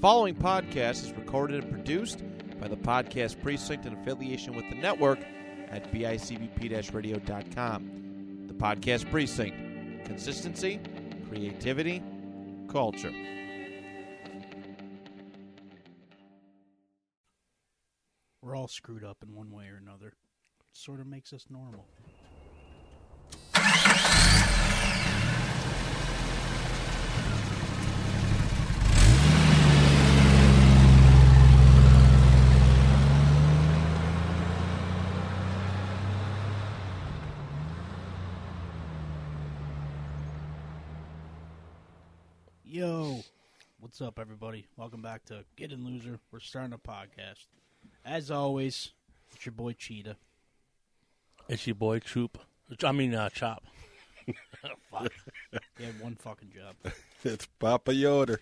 following podcast is recorded and produced by the Podcast Precinct in affiliation with the network at bicbp radio.com. The Podcast Precinct consistency, creativity, culture. We're all screwed up in one way or another. It Sort of makes us normal. Yo, what's up, everybody? Welcome back to Get In Loser. We're starting a podcast. As always, it's your boy Cheetah. It's your boy Troop. I mean, uh, Chop. Fuck. he had one fucking job. It's Papa Yoder.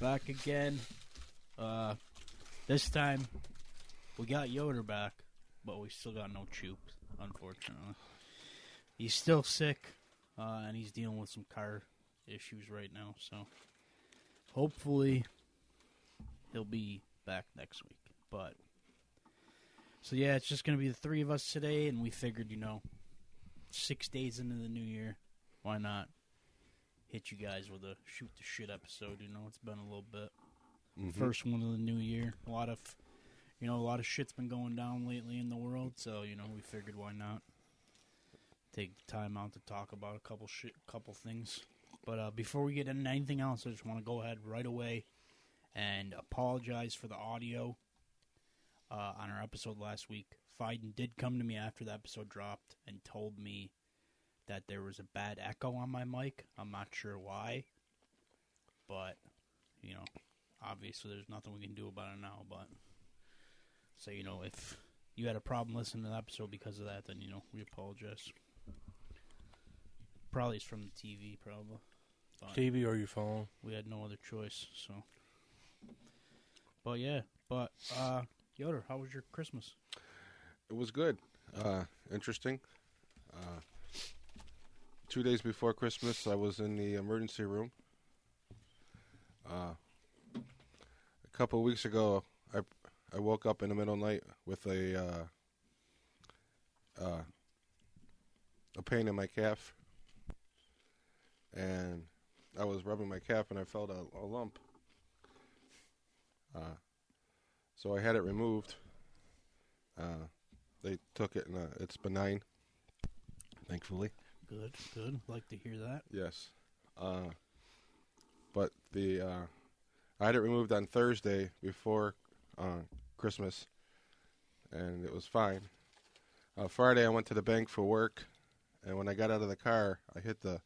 Back again. Uh, this time, we got Yoder back, but we still got no Choop, unfortunately. He's still sick, uh, and he's dealing with some car issues right now, so hopefully he'll be back next week. But so yeah, it's just gonna be the three of us today, and we figured, you know, six days into the new year, why not hit you guys with a shoot the shit episode? You know, it's been a little bit. Mm-hmm. First one of the new year. A lot of, you know, a lot of shit's been going down lately in the world, so you know, we figured why not take the time out to talk about a couple shit, couple things. But uh, before we get into anything else, I just want to go ahead right away and apologize for the audio uh, on our episode last week. Fiden did come to me after the episode dropped and told me that there was a bad echo on my mic. I'm not sure why, but you know, obviously there's nothing we can do about it now. But so you know, if you had a problem listening to the episode because of that, then you know we apologize. Probably it's from the TV, probably. But TV or your phone. we had no other choice, so. But yeah, but uh, Yoder, how was your Christmas? It was good. Uh, interesting. Uh, two days before Christmas, I was in the emergency room. Uh, a couple of weeks ago, I I woke up in the middle of the night with a uh, uh, a pain in my calf, and I was rubbing my calf and I felt a, a lump. Uh, so I had it removed. Uh, they took it and uh, it's benign, thankfully. Good, good. Like to hear that. Yes. Uh, but the uh, I had it removed on Thursday before uh, Christmas, and it was fine. Uh, Friday, I went to the bank for work, and when I got out of the car, I hit the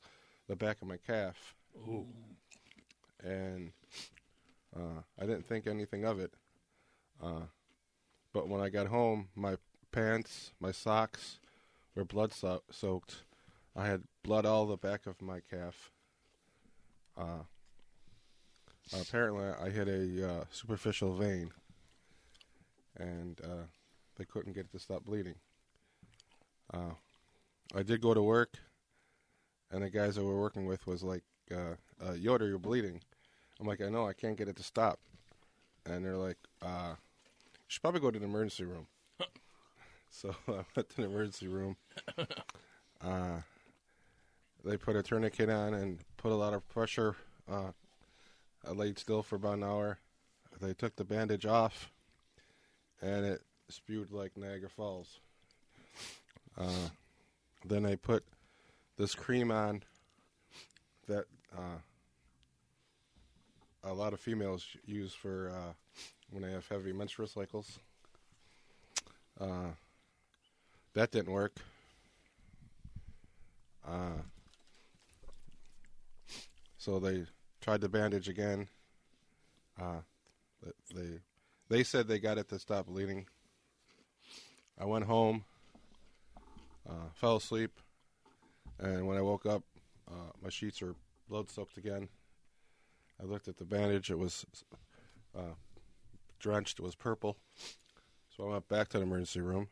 the back of my calf, Ooh. and uh, I didn't think anything of it. Uh, but when I got home, my pants, my socks were blood so- soaked. I had blood all the back of my calf. Uh, apparently, I hit a uh, superficial vein, and uh, they couldn't get it to stop bleeding. Uh, I did go to work, and the guys I were working with was like, uh, uh, "Yoder, you're bleeding." I'm like, "I know, I can't get it to stop," and they're like, uh, "You should probably go to the emergency room." so I went to the emergency room. Uh, they put a tourniquet on and put a lot of pressure. Uh, I laid still for about an hour. They took the bandage off, and it spewed like Niagara Falls. Uh, then they put this cream on that uh, a lot of females use for uh, when they have heavy menstrual cycles. Uh, that didn't work. Uh, so they tried the bandage again. Uh, they they said they got it to stop bleeding. I went home, uh, fell asleep, and when I woke up, uh, my sheets are blood soaked again. I looked at the bandage; it was uh, drenched. It was purple. So I went back to the emergency room.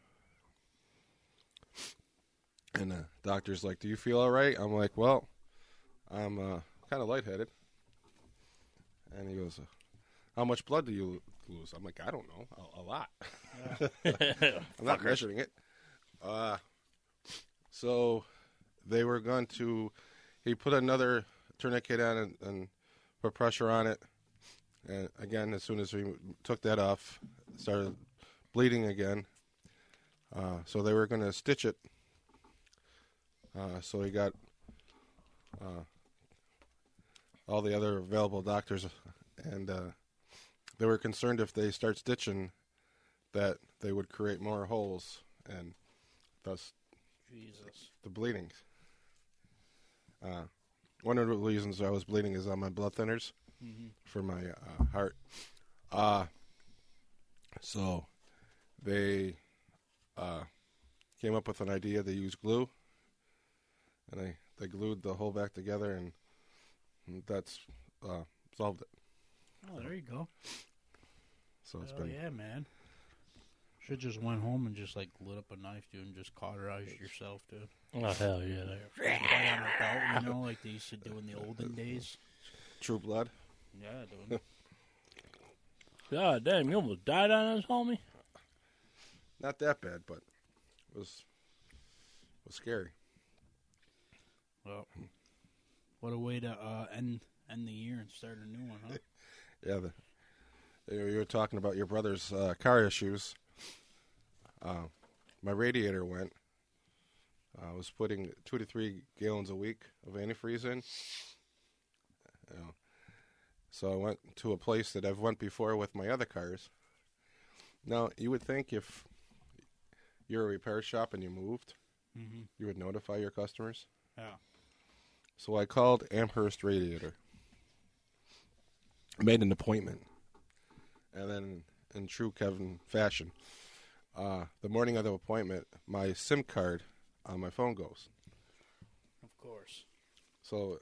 And the doctor's like, "Do you feel all right?" I'm like, "Well, I'm uh, kind of lightheaded." And he goes, "How much blood do you lose?" I'm like, "I don't know, a, a lot. I'm not measuring it." Uh, so they were going to. He put another tourniquet on and, and put pressure on it. And again, as soon as we took that off, started bleeding again. Uh, so they were going to stitch it. Uh, so he got uh, all the other available doctors, and uh, they were concerned if they start stitching, that they would create more holes and thus Jesus. the bleeding. Uh, one of the reasons I was bleeding is on my blood thinners Mm-hmm. for my uh, heart. Uh, so they uh, came up with an idea. They used glue, and they, they glued the hole back together, and that's uh, solved it. Oh, there you go. So it's Oh been yeah, man. Should just went home and just like lit up a knife, dude, and just cauterized yourself, dude. Oh hell yeah! There. On the belt, you know, like they used to do in the olden days. true blood. Yeah, dude. God damn, you almost died on us, homie. Not that bad, but it was it was scary. Well, what a way to uh, end end the year and start a new one, huh? Yeah, the, you were talking about your brother's uh, car issues. Uh, my radiator went. I was putting two to three gallons a week of antifreeze in. You know, so I went to a place that I've went before with my other cars. Now you would think if you're a repair shop and you moved, Mm-hmm. you would notify your customers. Yeah. So I called Amherst Radiator. Made an appointment. And then, in true Kevin fashion, uh, the morning of the appointment, my SIM card on my phone goes. Of course. So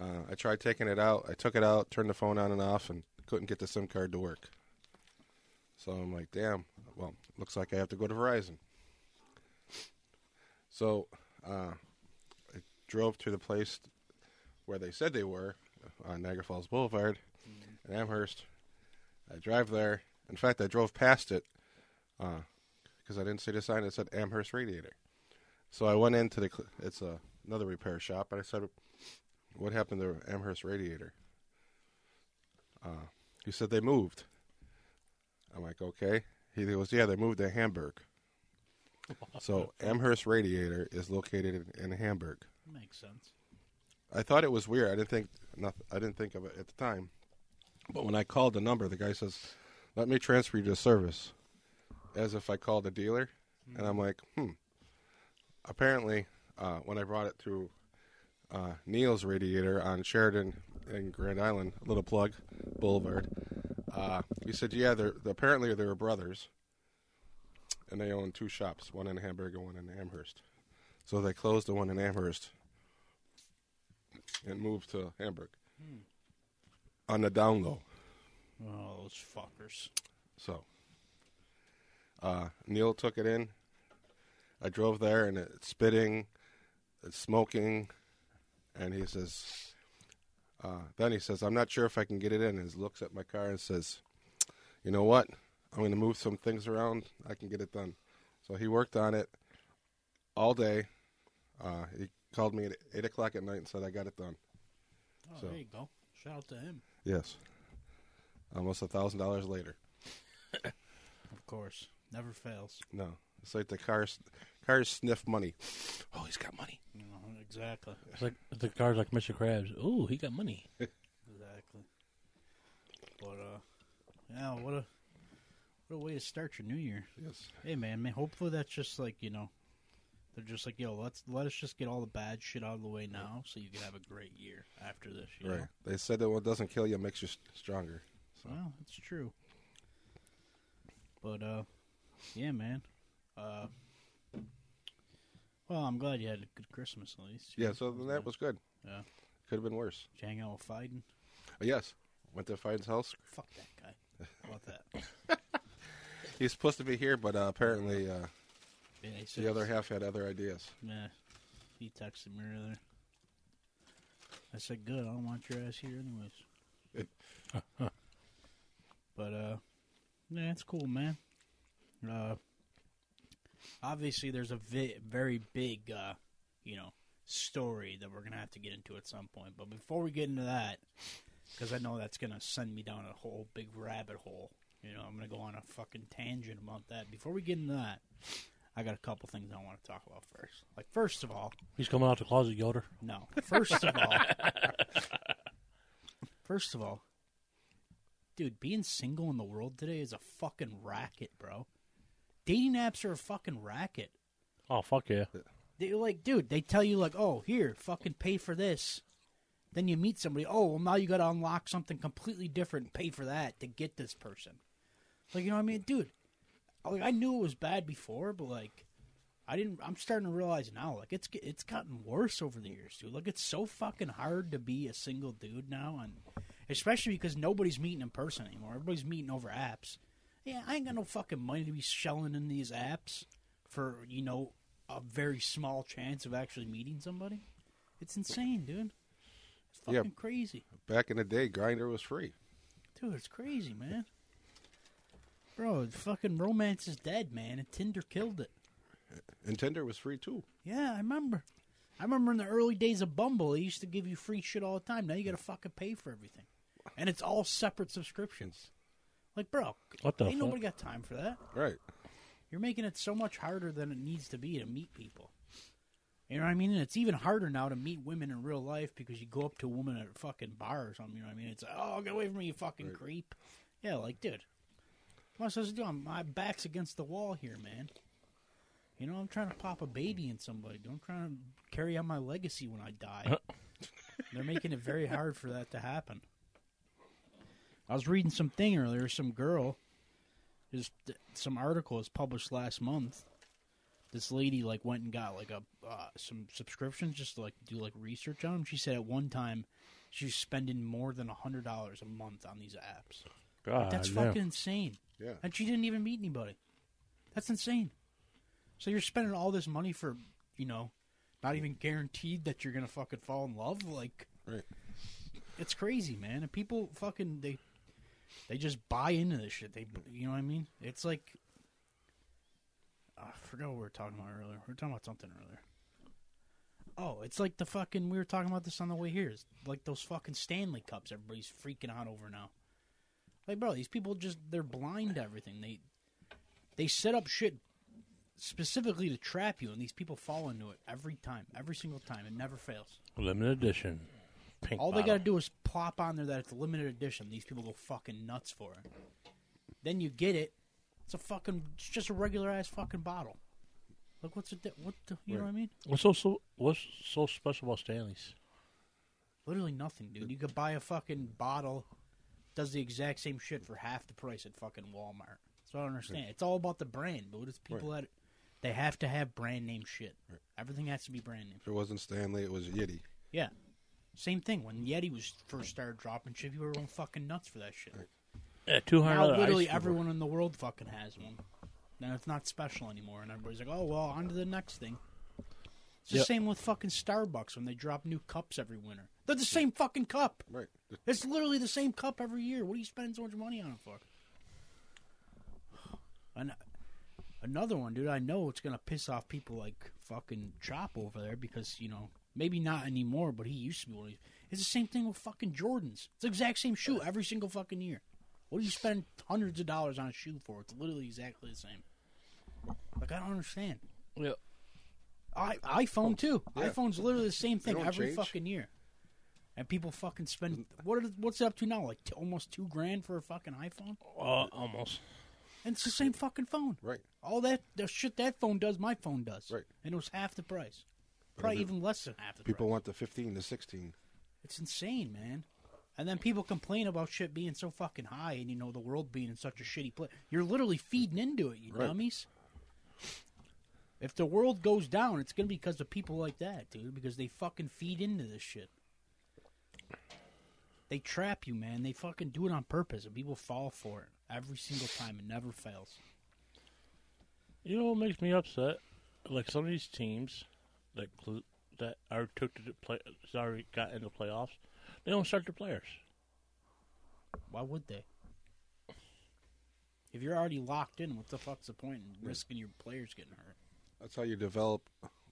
uh, I tried taking it out. I took it out, turned the phone on and off, and couldn't get the SIM card to work. So I'm like, damn, well, looks like I have to go to Verizon. So uh, I drove to the place where they said they were on Niagara Falls Boulevard in Amherst. I drive there. In fact, I drove past it because I didn't see the sign that said Amherst Radiator. So I went into the. It's a, another repair shop, and I said, "What happened to Amherst Radiator?" Uh, he said they moved. I'm like, "Okay." He goes, "Yeah, they moved to Hamburg." So Amherst Radiator is located in, in Hamburg. Makes sense. I thought it was weird. I didn't think nothing, I didn't think of it at the time. But when I called the number, the guy says, "Let me transfer you to service," as if I called a dealer, and I'm like, "Hmm." Apparently, uh, when I brought it to uh, Neil's Radiator on Sheridan in Grand Island, a little plug, Boulevard, uh, he said, "Yeah, they're apparently they were brothers, and they own two shops, one in Hamburg and one in Amherst. So they closed the one in Amherst." and moved to Hamburg. On the down low. Oh, those fuckers. So uh, Neil took it in. I drove there and it's spitting, it's smoking, and he says, uh, then he says, I'm not sure if I can get it in. And he looks at my car and says, You know what? I'm going to move some things around. I can get it done. So he worked on it all day. Uh, he called me at 8 o'clock at night and said, I got it done. Oh, So- there you go. Shout out to him. Yes. Almost a thousand dollars later. Of course. Never fails. No, it's like the cars. Cars sniff money. Oh, he's got money. You know, exactly. It's like the car's like Mr. Krabs. Oh, he got money. Exactly. But uh yeah, what a what a way to start your new year. Yes. Hey man, man, hopefully that's just like, you know, they're just like, yo, let's let us just get all the bad shit out of the way now so you can have a great year after this, you Right. know. They said that what doesn't kill you makes you stronger. So Well, it's true. But uh yeah, man. Uh well, I'm glad you had a good Christmas at least. yeah. So then that was good. Yeah. Could have been worse. Did you hang out with Fiden? Uh, yes. Went to Fiden's house. Fuck that guy. How about that? He's supposed to be here, but uh, apparently uh, Yeah, he the other half had other ideas. Yeah. he texted me earlier. I said, "Good. I don't want your ass here, anyways." but uh, yeah, it's cool, man. Uh, obviously, there's a vi- very big, uh, you know, story that we're gonna have to get into at some point. But before we get into that, because I know that's gonna send me down a whole big rabbit hole. You know, I'm gonna go on a fucking tangent about that. Before we get into that, I got a couple things I want to talk about first. Like, first of all, He's coming out the closet, Yoder. no. First of all, first of all, dude, being single in the world today is a fucking racket, bro. Dating apps are a fucking racket. Oh fuck yeah! They like, dude, they tell you like, oh, here, fucking pay for this. Then you meet somebody. Oh, well, now you got to unlock something completely different, and pay for that to get this person. Like, you know what I mean, dude? Like, I knew it was bad before, but like, I didn't. I'm starting to realize now, like, it's it's gotten worse over the years, dude. Like, it's so fucking hard to be a single dude now, and especially because nobody's meeting in person anymore. Everybody's meeting over apps. Yeah, I ain't got no fucking money to be shelling in these apps for you know a very small chance of actually meeting somebody. It's insane, dude. It's Yeah. fucking crazy, Back in the day, Grindr was free. dude. It's crazy, man. Bro, fucking romance is dead, man, and Tinder killed it. And Tinder was free too. Yeah, I remember. I remember in the early days of Bumble, they used to give you free shit all the time. Now you got to fucking pay for everything, and it's all separate subscriptions. Like, bro, What the ain't fuck? nobody got time for that. Right. You're making it so much harder than it needs to be to meet people. You know what I mean? And it's even harder now to meet women in real life because you go up to a woman at a fucking bar or something. You know what I mean? It's like, oh, get away from me, you fucking Right. creep. Yeah, like, dude, what am I supposed to do? I'm, my back's against the wall here, man. You know, I'm trying to pop a baby in somebody. I'm trying to carry on my legacy when I die. They're making it very hard for that to happen. I was reading some thing earlier. Some girl, just some article was published last month. This lady like went and got like a uh, some subscriptions just to like do like research on them. She said at one time she was spending more than a hundred dollars a month on these apps. God, That's damn. fucking insane. Yeah. And she didn't even meet anybody. That's insane. So you're spending all this money for, you know, not even guaranteed that you're gonna fucking fall in love. Like, Right. it's crazy, man. And people fucking they they just buy into this shit. They, you know what I mean? It's like I forgot what we were talking about earlier. We were talking about something earlier. Oh, it's like the fucking we were talking about this on the way here. It's like those fucking Stanley Cups. Everybody's freaking out over now. Like, bro, these people just they're blind to everything. They they set up shit specifically to trap you, and these people fall into it every time, every single time. It never fails. limited edition. Pink All they got to do is plop on there that it's a limited edition. These people go fucking nuts for it. Then you get it. It's a fucking. It's just a regular ass fucking bottle. Look, what's it? What the, you know what I mean? What's so, so what's so special about Stanley's? Literally nothing, dude. You could buy a fucking bottle, does the exact same shit for half the price at fucking Walmart. So I don't understand. It's all about the brand, dude. It's people that they have to have brand name shit. Everything has to be brand name. If it wasn't Stanley, it was Yeti. Yeah. Same thing. When Yeti was first started dropping shit, people were going fucking nuts for that shit. Yeah, two hundred. Now literally everyone in the world fucking has one. Now it's not special anymore, and everybody's like, "Oh well, on to the next thing." It's the Yep. same with fucking Starbucks when they drop new cups every winter. They're the same fucking cup. Right. It's literally the same cup every year. What are you spending so much money on it for? And another one, dude. I know it's gonna piss off people like fucking Chop over there because you know maybe not anymore, but he used to be one. Of these. It's the same thing with fucking Jordans. It's the exact same shoe every single fucking year. What do you spend hundreds of dollars on a shoe for? It's literally exactly the same. Like I don't understand. Yeah. I, iPhone too. Yeah. iPhone's literally the same thing every change. fucking year. And people fucking spend what? Are, what's it up to now? Like t- almost two grand for a fucking iPhone, Uh, almost. and it's the same fucking phone. Right. All that the shit that phone does, my phone does. Right. And it was half the price. Probably every- even less than half the People price. want the 15 to 16. It's insane, man. And then people complain about shit being so fucking high, and you know the world being in such a shitty place. You're literally feeding into it, you Right. dummies. If the world goes down, it's gonna be because of people like that, dude. Because they fucking feed into this shit. They trap you, man. They fucking do it on purpose, and people fall for it every single time. It never fails. You know what makes me upset? Like some of these teams that cl- that are took to the play, sorry, got into the playoffs. They don't start their players. Why would they? If you're already locked in, what the fuck's the point in risking your players getting hurt? That's how you develop,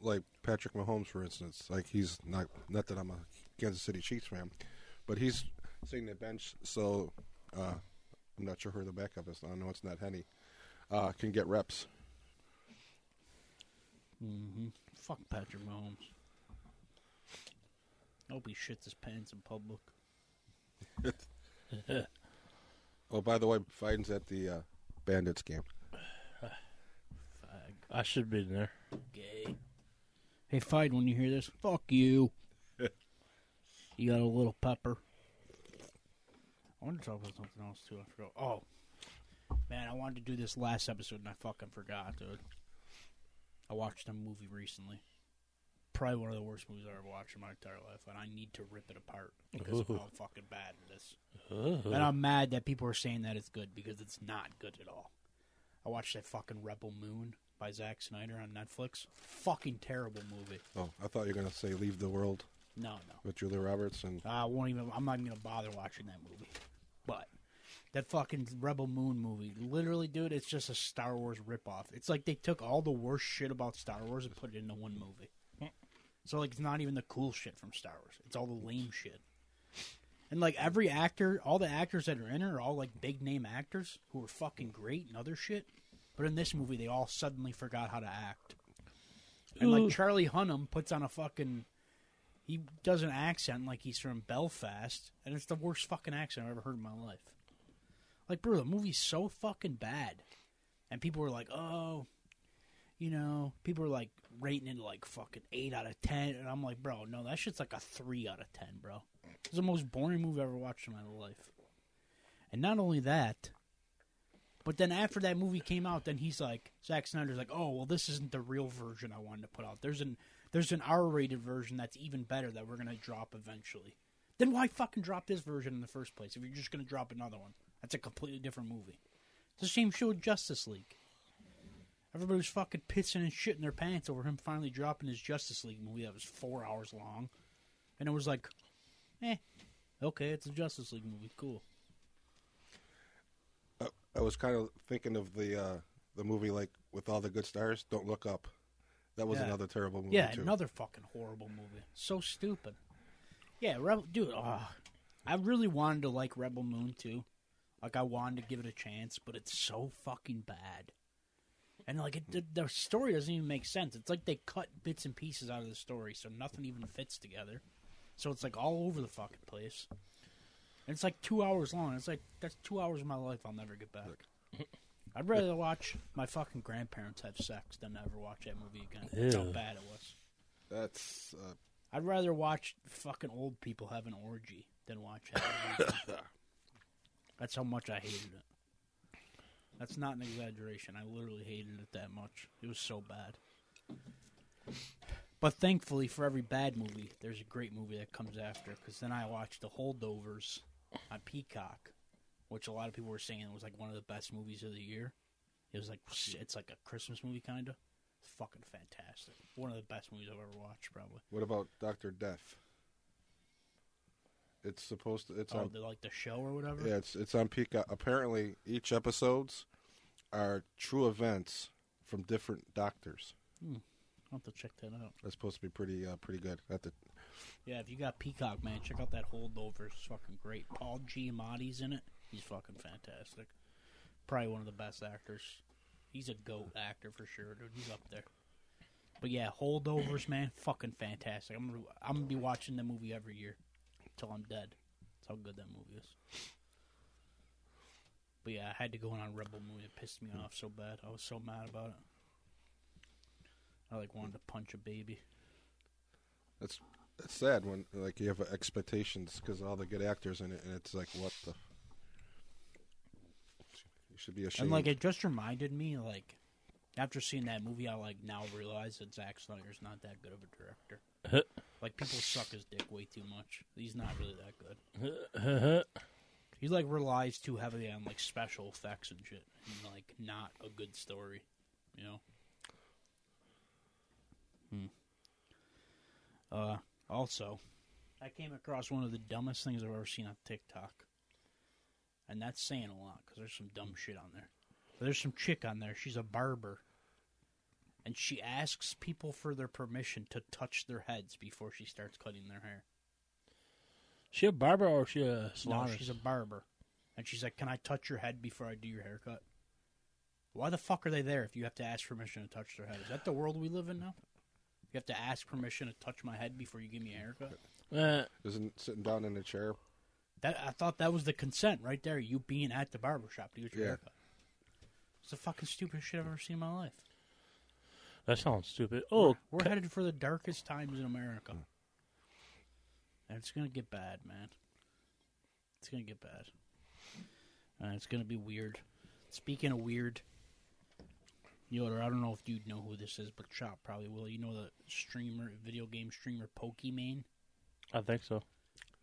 like Patrick Mahomes, for instance. Like he's not not that I'm a Kansas City Chiefs fan, but he's sitting the bench, so uh, I'm not sure who the backup is. I know it's not Henne. Uh, can get reps. Mm-hmm. Fuck Patrick Mahomes. Hope he shits his pants in public. Oh, by the way, Biden's at the uh, Bandits game. Fag. I should have been there. Gay. Hey, Fight, when you hear this, fuck you. you got a little pepper. I want to talk about something else, too. I forgot. Oh. Man, I wanted to do this last episode and I fucking forgot, dude. I watched a movie recently. Probably one of the worst movies I've ever watched in my entire life, and I need to rip it apart because of Ooh. how fucking bad it is. Uh-huh. And I'm mad that people are saying that it's good because it's not good at all. I watched that fucking Rebel Moon by Zack Snyder on Netflix. Fucking terrible movie. Oh, I thought you were gonna say "Leave the World" No, no. with Julia Roberts and I won't even. I'm not even gonna bother watching that movie. That fucking Rebel Moon movie, literally, dude, it's just a Star Wars ripoff. It's like they took all the worst shit about Star Wars and put it into one movie. So like, it's not even the cool shit from Star Wars. It's all the lame shit. And like every actor, all the actors that are in it are all like big name actors who are fucking great and other shit. But in this movie, they all suddenly forgot how to act. And like Charlie Hunnam puts on a fucking he does an accent like he's from Belfast, and it's the worst fucking accent I've ever heard in my life. Like, bro, the movie's so fucking bad, and people were like, "Oh, you know," people were like rating it like fucking eight out of ten, and I'm like, "Bro, no, that shit's like a three out of ten, bro." It's the most boring movie I've ever watched in my life. And not only that, but then after that movie came out, then he's like, Zack Snyder's like, "Oh, well, this isn't the real version I wanted to put out. There's an there's an R-rated version that's even better that we're gonna drop eventually." Then why fucking drop this version in the first place if you're just gonna drop another one? That's a completely different movie. It's the same show Justice League. Everybody was fucking pissing and shitting their pants over him finally dropping his Justice League movie that was four hours long, and it was like, eh, okay, it's a Justice League movie, cool. uh, I was kind of thinking of the uh, the movie like with all the good stars. Don't look up. That was Yeah. another terrible movie Yeah, too. another fucking horrible movie. So stupid. Yeah, Rebel, dude. ah, I really wanted to like Rebel Moon too. Like I wanted to give it a chance, but it's so fucking bad. And like it, the, the story doesn't even make sense. It's like they cut bits and pieces out of the story, so nothing even fits together. So it's like all over the fucking place. And it's like two hours long. It's like that's two hours of my life I'll never get back. I'd rather watch my fucking grandparents have sex than ever watch that movie again. That's how bad it was. That's uh, I'd rather watch fucking old people have an orgy than watch that movie. That's how much I hated it. That's not an exaggeration. I literally hated it that much. It was so bad. But thankfully, for every bad movie, there's a great movie that comes after. Because then I watched The Holdovers on Peacock, which a lot of people were saying was like one of the best movies of the year. It was like it's like a Christmas movie kind of. Fucking fantastic. One of the best movies I've ever watched, probably. what about Doctor Death? It's supposed to. It's Oh, on. the, like the show or whatever. Yeah, it's it's on Peacock. Apparently, each episodes are true events from different doctors. I'll have to check that out. That's supposed to be pretty uh, pretty good. At the Yeah, if you got Peacock, man, check out that Holdovers. It's fucking great. Paul Giamatti's in it. He's fucking fantastic. Probably one of the best actors. He's a goat actor for sure, dude. He's up there. But yeah, Holdovers, man, fucking fantastic. I'm gonna I'm gonna be watching the movie every year till I'm dead. That's how good that movie is. But yeah, I had to go in on a Rebel movie. It pissed me off so bad. I was so mad about it. I like wanted to punch a baby. It's it's sad when like you have expectations because all the good actors in it, and it's like what the. You should be ashamed. And like it just reminded me, like after seeing that movie, I like now realize that Zack Snyder's not that good of a director. like people suck his dick way too much. He's not really that good. He like relies too heavily on like special effects and shit, and like not a good story. You know. Hmm. Uh. Also, I came across one of the dumbest things I've ever seen on TikTok. and that's saying a lot because there's some dumb shit on there. But there's some chick on there. She's a barber, and she asks people for their permission to touch their heads before she starts cutting their hair. She a barber or she a No, salonist? she's a barber, and she's like, "Can I touch your head before I do your haircut?" Why the fuck are they there if you have to ask permission to touch their head? Is that the world we live in now? You have to ask permission to touch my head before you give me a haircut. Eh, Isn't sitting down in a chair. That I thought that was the consent right there. You being at the barber shop to get your Yeah. haircut. It's the fucking stupidest shit I've ever seen in my life. That sounds stupid. Oh, We're ca- headed for the darkest times in America, and it's gonna get bad, man. It's gonna get bad, and it's gonna be weird. Speaking of weird, Yoder, I don't know if you'd know who this is, but Chop probably will. You know the streamer, video game streamer Pokimane. I think so.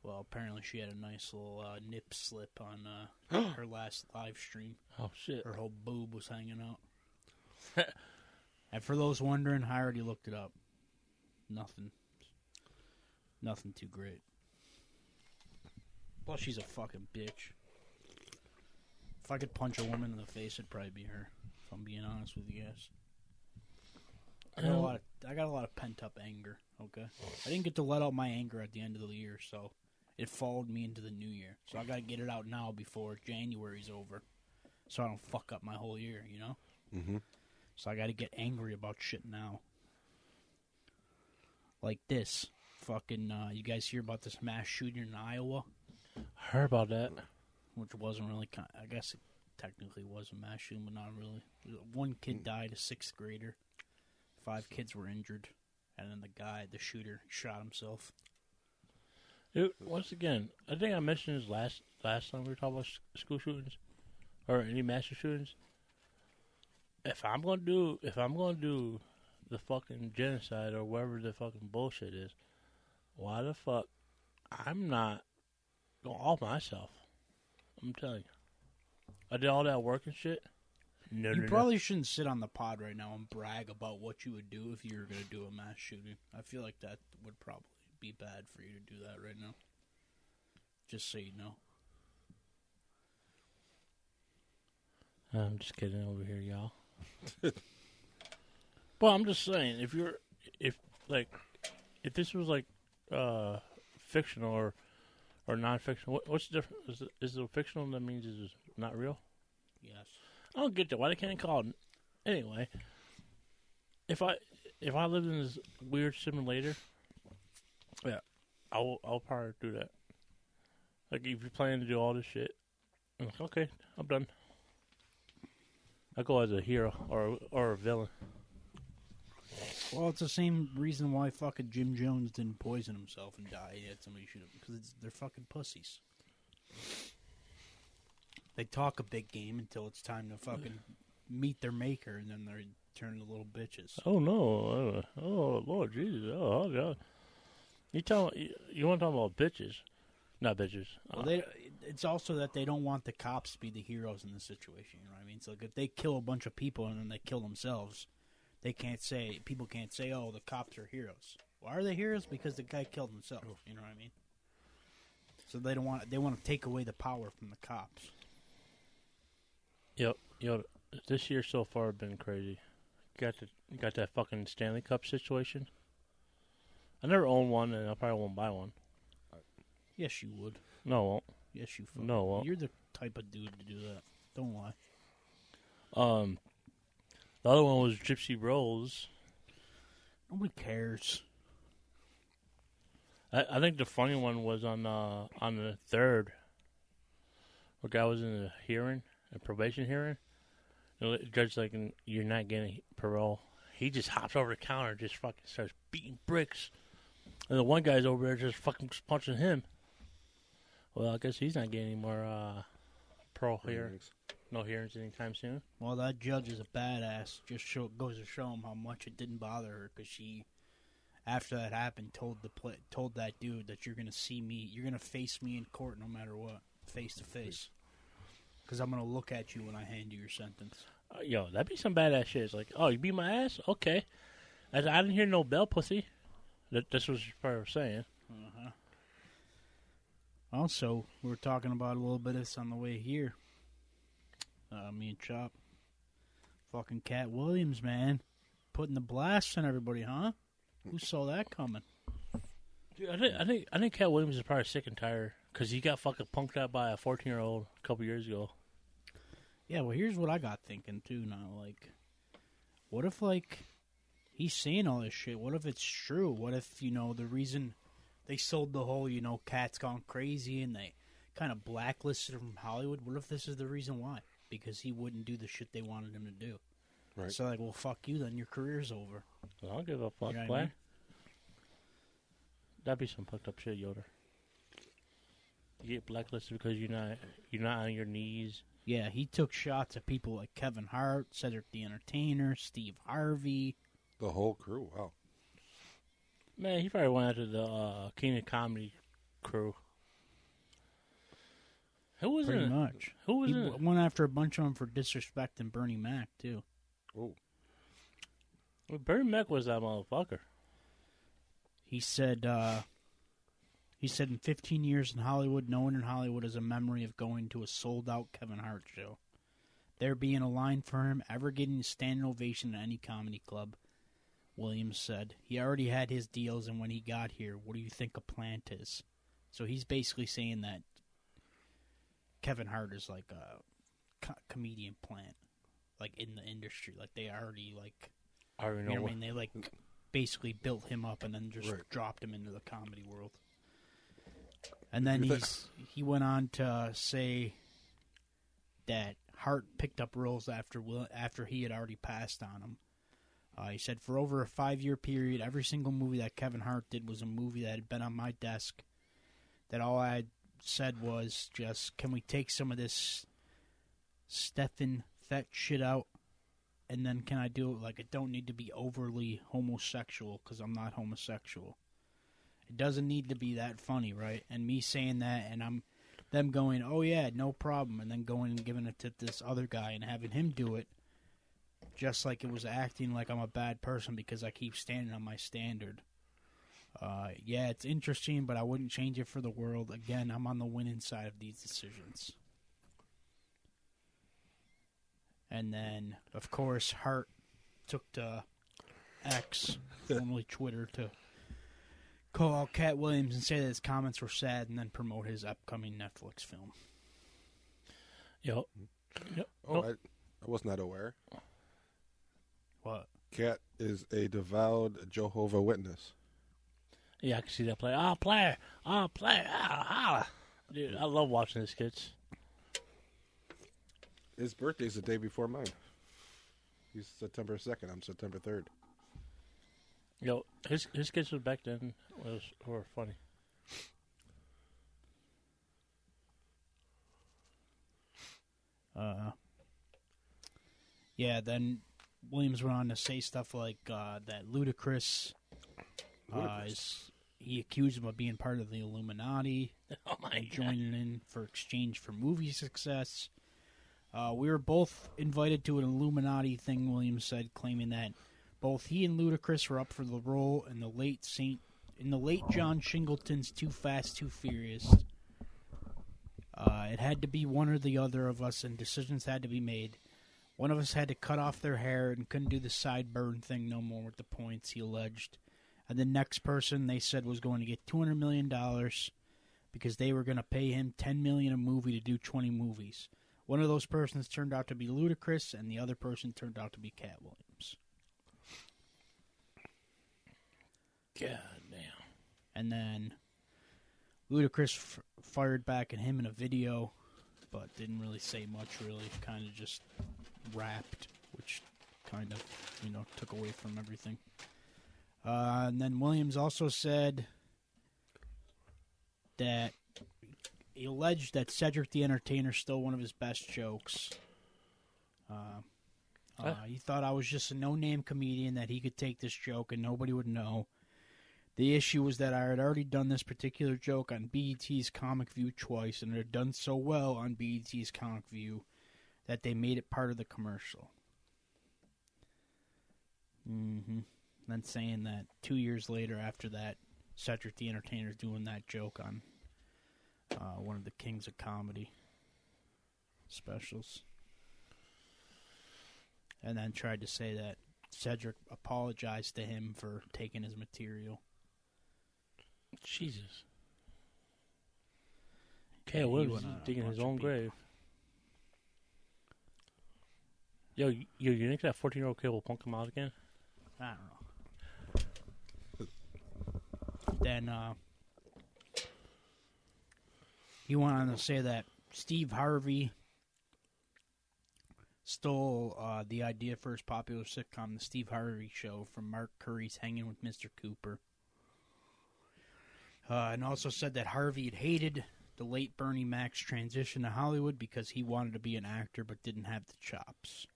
Well, apparently she had a nice little uh, nip slip on uh, her last live stream. Oh shit. Her whole boob was hanging out. and for those wondering, I already looked it up. Nothing. Nothing too great. Plus, she's a fucking bitch. If I could punch a woman in the face, it'd probably be her. If I'm being honest with you guys. I got a lot of I got a lot of pent up anger. Okay, I didn't get to let out my anger at the end of the year, so it followed me into the new year. So I got to get it out now before January's over, so I don't fuck up my whole year. You know. Mm-hmm. So I got to get angry about shit now. Like this, fucking. Uh, you guys hear about this mass shooting in Iowa? I heard about that. which wasn't really. Con- I guess it technically was a mass shooting, but not really. One kid died, a sixth grader. Five kids were injured, and then the guy, the shooter, shot himself. It, once again, I think I mentioned this last last time we were talking about school shootings or any mass shootings. If I'm gonna do, if I'm gonna do the fucking genocide or whatever the fucking bullshit is, why the fuck I'm not going off myself? I'm telling you, I did all that work and shit. No, You no, no. probably shouldn't sit on the pod right now and brag about what you would do if you were going to do a mass shooting. I feel like that would probably be bad for you to do that right now. Just so you know. I'm just kidding over here, y'all. well, I'm just saying, if you're, if like, if this was like, uh, fictional or, or non-fictional, what, what's the difference? Is it, is it fictional? That means it's not real. Yes. I don't get that. Why they can't call it? Anyway, if I if I lived in this weird simulator, yeah, I'll I'll probably do that. Like if you're planning to do all this shit, I'm like, okay, I'm done. I go as a hero or or a villain. Well, it's the same reason why fucking Jim Jones didn't poison himself and die. He had somebody shoot him because they're fucking pussies. They talk a big game until it's time to fucking meet their maker, and then they turn into little bitches. Oh no! Uh, oh Lord Jesus! Oh, oh God! You tell you, you want to talk about bitches? Not bitches. Well, Uh, they, it's also that they don't want the cops to be the heroes in the situation. You know what I mean? So like, if they kill a bunch of people and then they kill themselves, they can't say people can't say, "Oh, the cops are heroes." Why are they heroes? Because the guy killed himself. You know what I mean? So they don't want they want to take away the power from the cops. Yep, yep. This year so far have been crazy. Got the got that fucking Stanley Cup situation. I never owned one, and I probably won't buy one. Yes, you would. No, I won't. Yes, you. Fucking No, I You're the type of dude to do that. Don't lie. Um, the other one was Gypsy Rose. Nobody cares. I, I think the funny one was on uh, on the third. Where guy was in a hearing, a probation hearing. The judge like, "You're not getting parole." He just hops over the counter, and just fucking starts beating bricks, and the one guy's over there just fucking punching him. Well, I guess he's not getting any more uh, parole here, no hearings anytime soon. Well, that judge is a badass. Just show goes to show him how much it didn't bother her because she, after that happened, told the pla told that dude that you're gonna see me, you're gonna face me in court no matter what, face to face, because I'm gonna look at you when I hand you your sentence. Uh, yo, that'd be some badass shit. It's like, oh, you beat my ass? Okay. I, I didn't hear no bell, pussy. That, that's what she probably was saying. Uh-huh. Also, we were talking about a little bit of this on the way here. Uh, me and Chop. Fucking Katt Williams, man. Putting the blast on everybody, huh? Who saw that coming? Dude, I think I think I think Katt Williams is probably sick and tired because he got fucking punked out by a fourteen year old a couple years ago. Yeah, well, here's what I got thinking, too, now. Like, what if, like, he's saying all this shit? What if it's true? What if, you know, the reason they sold the whole, you know, Cat's Gone Crazy and they kind of blacklisted him from Hollywood? What if this is the reason why? Because he wouldn't do the shit they wanted him to do. Right. So, like, well, fuck you, then your career's over. I don't give a fuck, You know what I mean? That'd be some fucked up shit, Yoder. You get blacklisted because you're not you're not on your knees. Yeah, he took shots at people like Kevin Hart, Cedric the Entertainer, Steve Harvey. The whole crew. Wow. Man, he probably went after the uh, King of Comedy crew. Who was Pretty it? much. Who was He it? went after a bunch of them for disrespecting Bernie Mac, too. Oh. Well, Bernie Mac was that motherfucker. He said, uh, he said, in 15 years in Hollywood, no one in Hollywood has a memory of going to a sold out Kevin Hart show. There being a line for him ever getting a standing ovation at any comedy club. Williams said he already had his deals, and when he got here, what do you think a plant is? So he's basically saying that Kevin Hart is like a co- comedian plant, like in the industry. Like they already like I already you know. know what I mean? They like basically built him up and then just Right. dropped him into the comedy world. And then he's he went on to say that Hart picked up roles after Will, after he had already passed on him. Uh, he said for over a five year period, every single movie that Kevin Hart did was a movie that had been on my desk. That all I had said was just, can we take some of this Stepin Fetchit shit out and then can I do it like it don't need to be overly homosexual because I'm not homosexual. It doesn't need to be that funny, right? And me saying that, and I'm them going, "Oh yeah, no problem," and then going and giving it to this other guy and having him do it, just like it was acting like I'm a bad person because I keep standing on my standard. Uh, yeah, it's interesting, but I wouldn't change it for the world. Again, I'm on the winning side of these decisions. And then, of course, Hart took to X, formerly Twitter, to call out Katt Williams and say that his comments were sad, and then promote his upcoming Netflix film. Yo, yep. Oh, I, I was not aware. What? Katt is a devout Jehovah Witness. yeah, I can see that play. Ah, play, ah, play, ah, ah. Dude, I love watching his skits. His birthday's the day before mine. He's September 2nd. I'm September 3rd. Yo, his his skits was back then was were funny. Uh, yeah, then Williams went on to say stuff like uh, that Ludacris, uh, Ludacris. is, he accused him of being part of the Illuminati Oh my and joining in for exchange for movie success. Uh, we were both invited to an Illuminati thing, Williams said, claiming that both he and Ludacris were up for the role in the late Saint in the late John Singleton's Too Fast, Too Furious. Uh, it had to be one or the other of us, and decisions had to be made. One of us had to cut off their hair and couldn't do the sideburn thing no more with the points, he alleged. And the next person they said was going to get two hundred million dollars because they were going to pay him ten million a movie to do twenty movies. One of those persons turned out to be Ludacris, and the other person turned out to be Katt Williams. god damn. And then Ludacris f- fired back at him in a video, but didn't really say much. Really, kind of just rapped, which kind of you know took away from everything. Uh, and then Williams also said that he alleged that Cedric the Entertainer stole one of his best jokes. Uh, uh, he thought I was just a no-name comedian that he could take this joke and nobody would know. The issue was that I had already done this particular joke on BET's Comic View twice, and it had done so well on BET's Comic View that they made it part of the commercial. Mm-hmm. Then saying that two years later, after that, Cedric the Entertainer's doing that joke on uh, one of the Kings of Comedy specials, and then tried to say that Cedric apologized to him for taking his material. Jesus. Okay, Yeah, Williams went on a digging his own people. grave. Yo, yo, you think that 14 year old kid will punk him out again? I don't know. then uh, he went on to say that Steve Harvey stole uh, the idea for his popular sitcom, The Steve Harvey Show, from Mark Curry's Hanging with Mr. Cooper. Uh, and also said that Harvey had hated the late Bernie Mac's transition to Hollywood because he wanted to be an actor but didn't have the chops.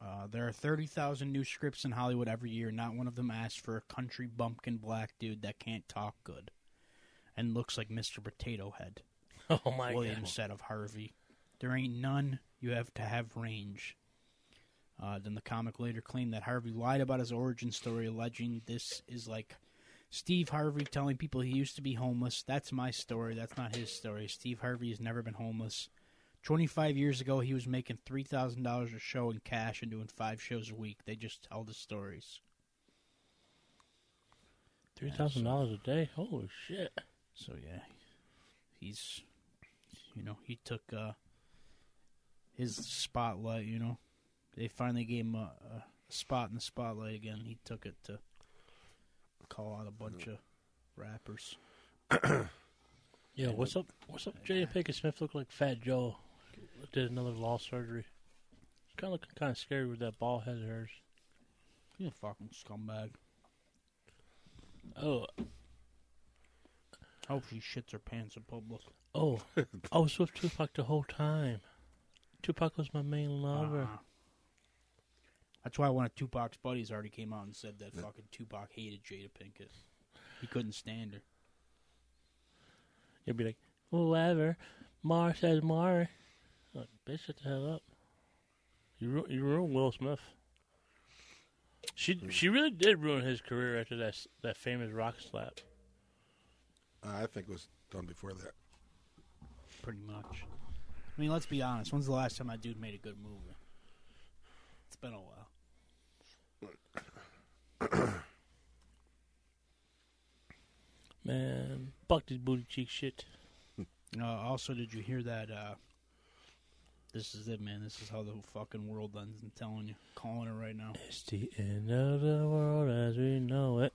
Uh, there are 30,000 new scripts in Hollywood every year. Not one of them asks for a country bumpkin black dude that can't talk good and looks like Mr. Potato Head. Oh my Williams god. said of Harvey. There ain't none. You have to have range. Uh, then the comic later claimed that Harvey lied about his origin story, alleging this is like Steve Harvey telling people he used to be homeless. That's my story. That's not his story. Steve Harvey has never been homeless. 25 years ago, he was making $3,000 a show in cash and doing five shows a week. They just tell the stories. $3,000 a day? Holy shit. So, yeah, he's, you know, he took uh, his spotlight, you know. They finally gave him a, a spot in the spotlight again. He took it to call out a bunch of rappers. yeah, what's up? What's up? Jada Pinkett Smith looked like Fat Joe. Did another law surgery. It's kind of looking kind of scary with that bald head of hers. He's a fucking scumbag. Oh, Hope she shits her pants in public. oh, I was with Tupac the whole time. Tupac was my main lover. Uh-uh. That's why one of Tupac's buddies already came out and said that fucking Tupac hated Jada Pinkett. He couldn't stand her. You'd be like, whoever. Mar says Mar. Like, bitch, shut the hell up. You ru- you ruined Will Smith. She she really did ruin his career after that s- that famous rock slap. I think it was done before that. Pretty much. I mean, let's be honest. When's the last time that dude made a good movie? It's been a while. Man, fuck this booty cheek shit. Uh, also, did you hear that? Uh, this is it, man. This is how the fucking world ends. I'm telling you, calling it right now. It's the end of the world as we know it.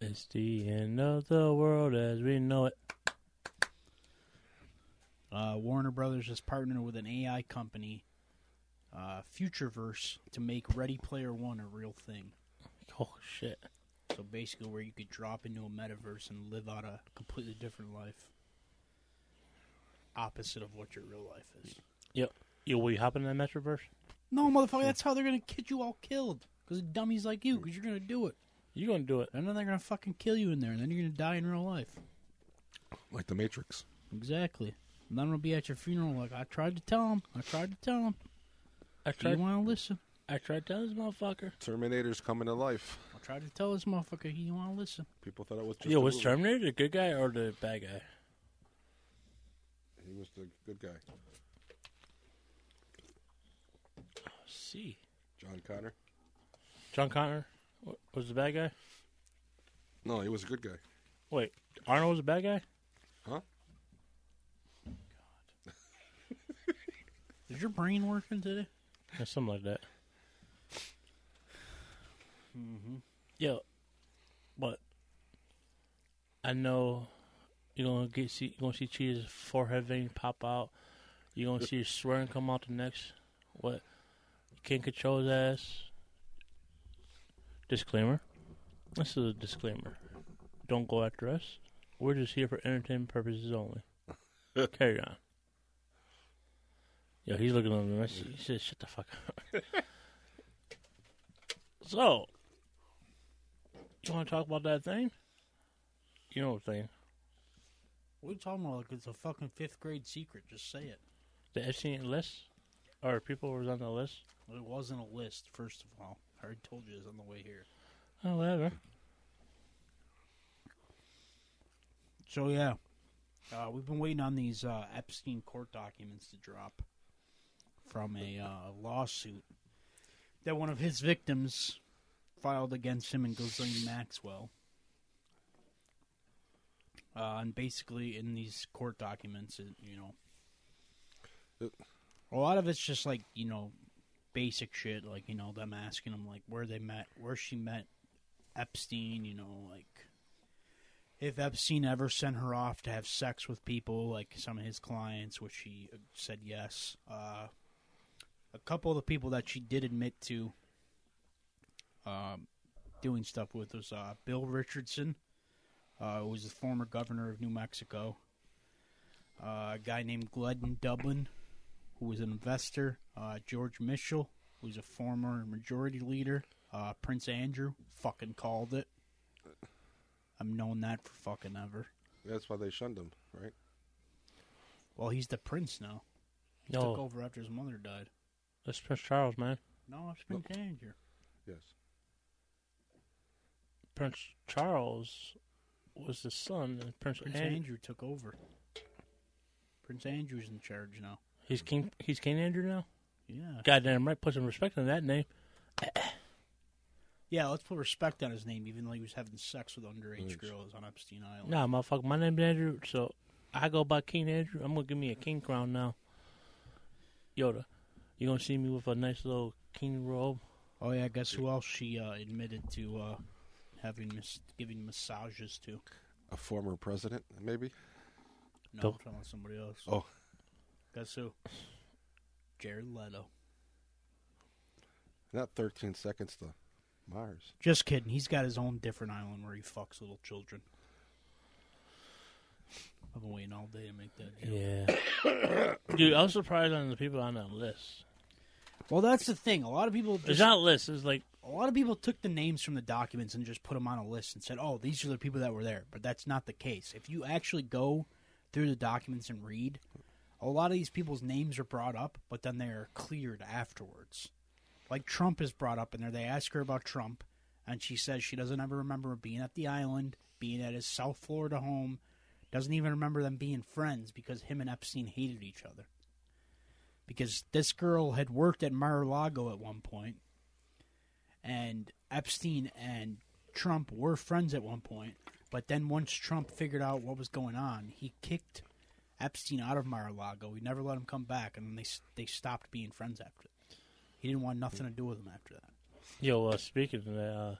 It's the end of the world as we know it. Uh, Warner Brothers has partnered with an AI company, uh, Futureverse, to make Ready Player One a real thing. Oh shit. So basically, where you could drop into a metaverse and live out a completely different life, opposite of what your real life is. Yep. Yo, will you hop in that Metroverse? No, motherfucker, that's how they're gonna get you all killed. Because dummies like you, because you're gonna do it. You're gonna do it? And then they're gonna fucking kill you in there, and then you're gonna die in real life. Like the Matrix. Exactly. And then I'm gonna be at your funeral like, I tried to tell him. I tried to tell him. I You tried. want to listen? I tried to tell this motherfucker. Terminator's coming to life. I tried to tell this motherfucker he want to listen. People thought it was just Yo, a was movie. Terminator the good guy or the bad guy? He was the good guy. see. John Connor. John Connor wa- was the bad guy. No, he was a good guy. Wait, Arnold was the bad guy. Huh? God. Is your brain working today? Or something like that. Mm-hmm. Yeah, but I know you're gonna get see you're gonna see Cheetah's forehead vein pop out. You're gonna see his swearing come out the next. What? You can't control his ass. Disclaimer. This is a disclaimer. Don't go after us. We're just here for entertainment purposes only. Carry on. Yo, he's looking at me. He says, "Shut the fuck up." so, you want to talk about that thing? You know what thing? What are you talking about? Like it's a fucking fifth grade secret. Just say it. The Epstein list? Or people was on the list? It wasn't a list, first of all. I already told you this on the way here. Oh, whatever. So yeah, uh, we've been waiting on these uh, Epstein court documents to drop from a uh, lawsuit that one of his victims filed against him and Ghislaine Maxwell. Uh, and basically, in these court documents, it, you know, a lot of it's just like you know, basic shit, like you know, them asking him like where they met, where she met Epstein, you know, like if Epstein ever sent her off to have sex with people, like some of his clients, which she said yes. Uh, a couple of the people that she did admit to um, doing stuff with was uh, Bill Richardson, uh, who was the former governor of New Mexico. Uh, a guy named Glenn Dubin, who was an investor. Uh, George Mitchell, who's a former majority leader. Uh, Prince Andrew, fucking called it. I've known that for fucking ever. That's why they shunned him, right? Well, he's the prince now. He took over after his mother died. that's Prince Charles, man. No, it's Prince Andrew. Yes. Prince Charles was the son of Prince, Prince Andrew. Andrew took over. Prince Andrew's in charge now. He's King. He's King Andrew now. Yeah. Goddamn right. Put some respect on that name. Yeah, let's put respect on his name, even though he was having sex with underage girls on Epstein Island. Nah, motherfucker. My name's Andrew, so I go by King Andrew. I'm gonna give me a king crown now. Yoda, you gonna see me with a nice little king robe? Oh yeah, guess who else she uh, admitted to uh, having mis- giving massages to? A former president, maybe. No, Bill- I'm talking about somebody else. Oh. guess who? Jared Leto. Not 13 seconds to Mars. Just kidding. He's got his own different island where he fucks little children. I've been waiting all day to make that joke. Yeah. Dude, I was surprised on the people on that list. Well, that's the thing. A lot of people It's just not a list. It's like a lot of people took the names from the documents and just put them on a list and said, "Oh, these are the people that were there." But that's not the case. If you actually go through the documents and read, a lot of these people's names are brought up, but then they are cleared afterwards. Like Trump is brought up in there. They ask her about Trump, and she says she doesn't ever remember being at the island, being at his South Florida home. Doesn't even remember them being friends because him and Epstein hated each other. Because this girl had worked at Mar-a-Lago at one point, and Epstein and Trump were friends at one point. But then once Trump figured out what was going on, he kicked Epstein out of Mar-a-Lago. He never let him come back, and then they they stopped being friends after that. He didn't want nothing to do with him after that. Yo, uh, speaking of that, uh,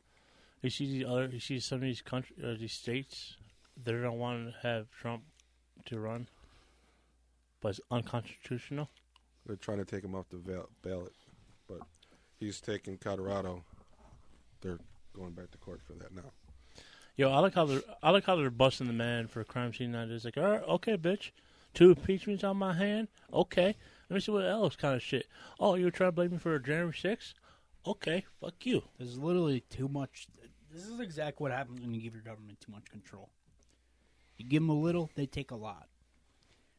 you see the other, you see some of these country, uh, these states, they don't want to have Trump to run, but it's unconstitutional. They're trying to take him off the ballot, but he's taking Colorado. They're going back to court for that now. Yo, I like how they're, I like how they're busting the man for a crime scene nowadays. Like, all right, okay, bitch, two impeachments on my hand. Okay, let me see what else kind of shit. Oh, you were trying to blame me for January 6th? Okay, fuck you. There's literally too much. This is exactly what happens when you give your government too much control. You give them a little, they take a lot.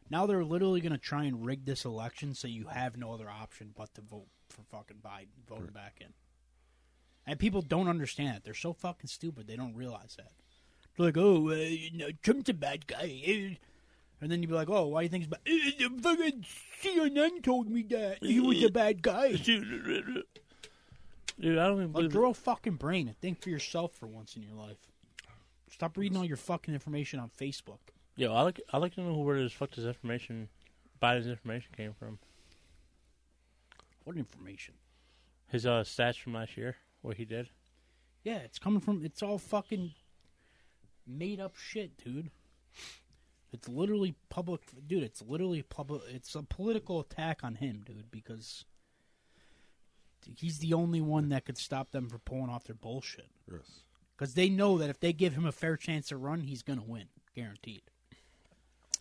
Now they're literally going to try and rig this election so you have no other option but to vote for fucking Biden, vote him back in. And people don't understand it. They're so fucking stupid. They don't realize that. They're like, oh, uh, you know, Trump's a bad guy. eh." And then you'd be like, oh, why do you think he's bad? "Eh, The fucking CNN told me that he was a bad guy. Dude, I don't even Like, grow a fucking brain and think for yourself for once in your life. Stop reading all your fucking information on Facebook. Yo, I like I like to know where this fuck this information, Biden's information came from. What information? His uh stats from last year, what he did. Yeah, it's coming from. It's all fucking made up shit, dude. It's literally public, dude. It's literally public. It's a political attack on him, dude, because he's the only one that could stop them from pulling off their bullshit. Yes. Because they know that if they give him a fair chance to run, he's gonna win, guaranteed.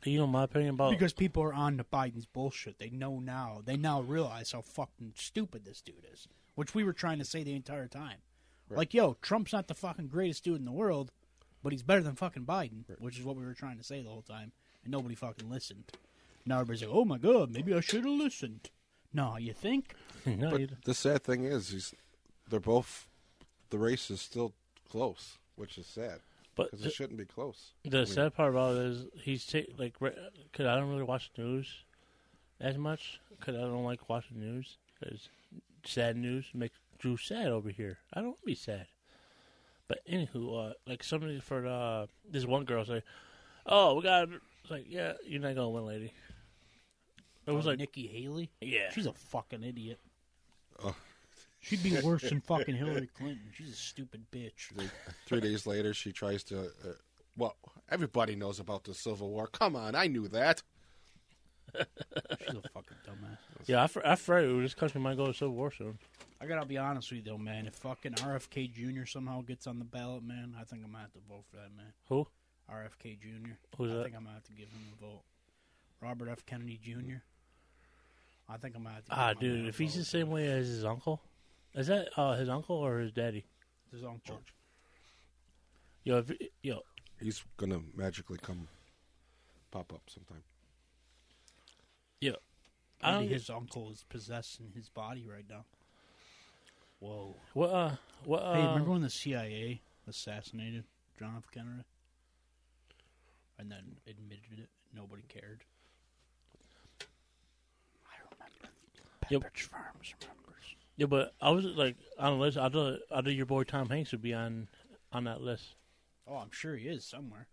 You know my opinion about Because people are on to Biden's bullshit. They know now. They now realize how fucking stupid this dude is, which we were trying to say the entire time. Like, yo, Trump's not the fucking greatest dude in the world, but he's better than fucking Biden, which is what we were trying to say the whole time, and nobody fucking listened. Now everybody's like, oh my god, maybe I should have listened. No, you think? no, But you- the sad thing is, he's they're both the race is still close, which is sad. But because the, it shouldn't be close. the sad part about it is he's ta- like because I don't really watch news as much because I don't like watching news. Because sad news makes Drew sad over here. I don't want to be sad. But anywho, uh, like somebody for the, this one girl say, "Oh, we got," it's like, "Yeah, you're not gonna win, lady." It was Oh, like, Nikki Haley. yeah, She's a fucking idiot. Oh. She'd be worse than fucking Hillary Clinton. She's a stupid bitch. They- Three days later, she tries to. Uh, well, everybody knows about the Civil War. Come on, I knew that. She's a fucking dumbass. yeah. I, fr- I afraid this country might go to civil war soon. I gotta be honest with you though, man. If fucking RFK Jr. somehow gets on the ballot, man, I think I'm gonna have to vote for that man. Who? RFK Jr. Who's I that? think I'm gonna have to give him a vote. Robert F. Kennedy Jr. I think I'm gonna have to. Give Ah, my dude, man a if he's the same way as his uncle, is that uh, his uncle or his daddy? his uncle. Yo, if, yo, He's gonna magically come, pop up sometime. Yeah. I Maybe don't. his uncle is possessing his body right now. Whoa. What? Uh, what? Uh, hey, remember when the CIA assassinated John F. Kennedy? And then admitted it. Nobody cared. I remember. Yep. Pepperidge Farms remembers. Yeah, but I was like on the list. I thought I thought your boy Tom Hanks would be on on that list. Oh, I'm sure he is somewhere.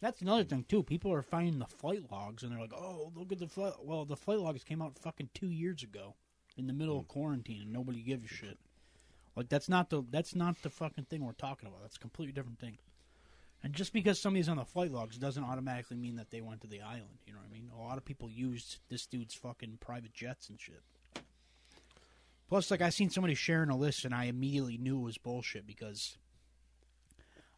That's another thing too. People are finding the flight logs and they're like, "Oh, look at the flight." Well, the flight logs came out fucking two years ago, in the middle of hmm. quarantine, and nobody gives a shit. Like that's not the that's not the fucking thing we're talking about. That's a completely different thing. And just because somebody's on the flight logs doesn't automatically mean that they went to the island. You know what I mean? A lot of people used this dude's fucking private jets and shit. Plus, like I seen somebody sharing a list, and I immediately knew it was bullshit because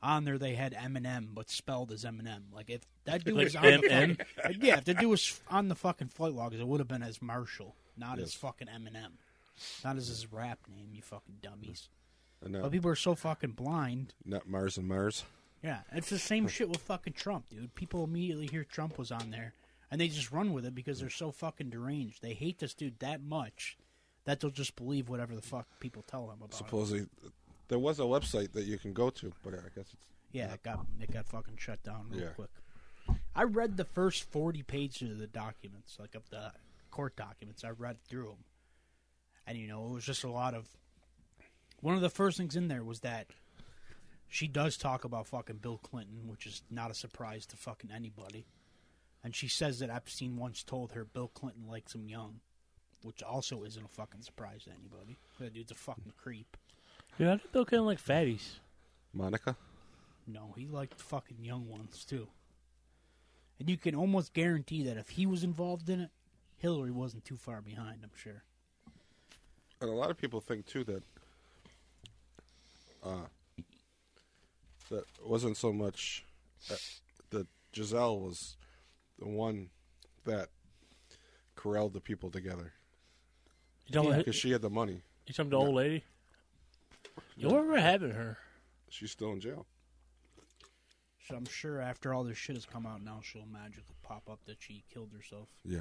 on there they had Eminem, but spelled as Eminem. Like if that dude was on the fucking, yeah, if the dude was on the fucking flight logs, it would have been as Marshall, not as fucking Eminem, not as his rap name. You fucking dummies. But people are so fucking blind. not Mars and Mars. Yeah, it's the same shit with fucking Trump, dude. People immediately hear Trump was on there, and they just run with it because they're so fucking deranged. They hate this dude that much that they'll just believe whatever the fuck people tell them about. it. Supposedly, there was a website that you can go to, but I guess it's Yeah, it got it got fucking shut down real Yeah. quick. I read the first forty pages of the documents, like of the court documents. I read through them, and you know, it was just a lot of. One of the first things in there was that she does talk about fucking Bill Clinton, which is not a surprise to fucking anybody. And she says that Epstein once told her Bill Clinton likes him young, which also isn't a fucking surprise to anybody. That dude's a fucking creep. Yeah, I think Bill Clinton like fatties. Monica. No, he liked fucking young ones too. And you can almost guarantee that if he was involved in it, Hillary wasn't too far behind, I'm sure. And a lot of people think too that uh, that wasn't so much uh, that Giselle was the one that corralled the people together You talking, Yeah. because she had the money. you talking about the old lady? You whatever happened to her? She's still in jail. So I'm sure after all this shit has come out now, she'll magically pop up that she killed herself. Yeah.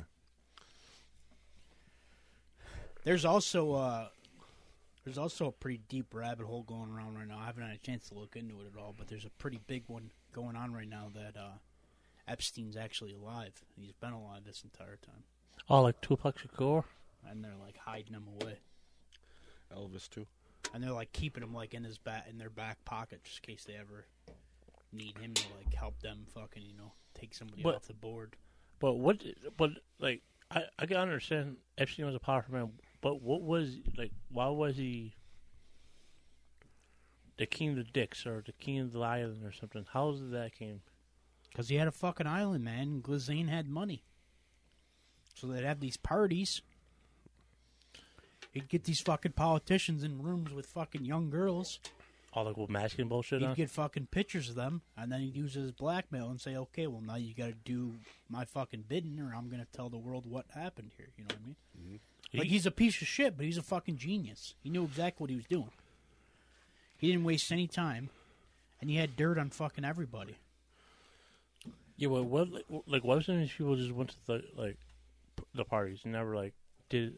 There's also uh there's also a pretty deep rabbit hole going around right now. I haven't had a chance to look into it at all, but there's a pretty big one going on right now that uh Epstein's actually alive. He's been alive this entire time. Oh, like Tupac Shakur. And they're like hiding him away. Elvis too. and they're like keeping him like in his back in their back pocket just in case they ever need him to like help them fucking you know take somebody But- off the board. But what? But like, I I can understand Epstein was a powerful man, but what was like? Why was he the king of the dicks or the king of the island or something? How did that came? Because he had a fucking island, man. And Glazine had money, so they'd have these parties. He'd get these fucking politicians in rooms with fucking young girls. All the masking bullshit He'd on. get fucking pictures of them, and then he'd use it as blackmail and say, "Okay, well now you got to do my fucking bidding, or I'm gonna tell the world what happened here." You know what I mean? Mm-hmm. Like He- he's a piece of shit, but he's a fucking genius. He knew exactly what he was doing. He didn't waste any time, and he had dirt on fucking everybody. Yeah, well, what like, like what if some of these people just went to the like the parties and never like did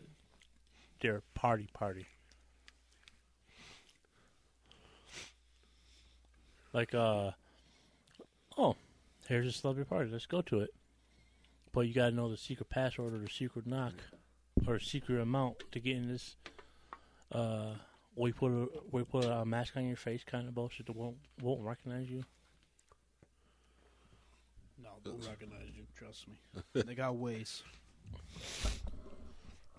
their party party? Like, uh, oh, here's a celebrity party. Let's go to it. But you gotta know the secret password or the secret knock or secret amount to get in this. Uh, we put a we put a mask on your face, kind of bullshit that won't won't recognize you. No, they'll recognize you. Trust me. they got ways.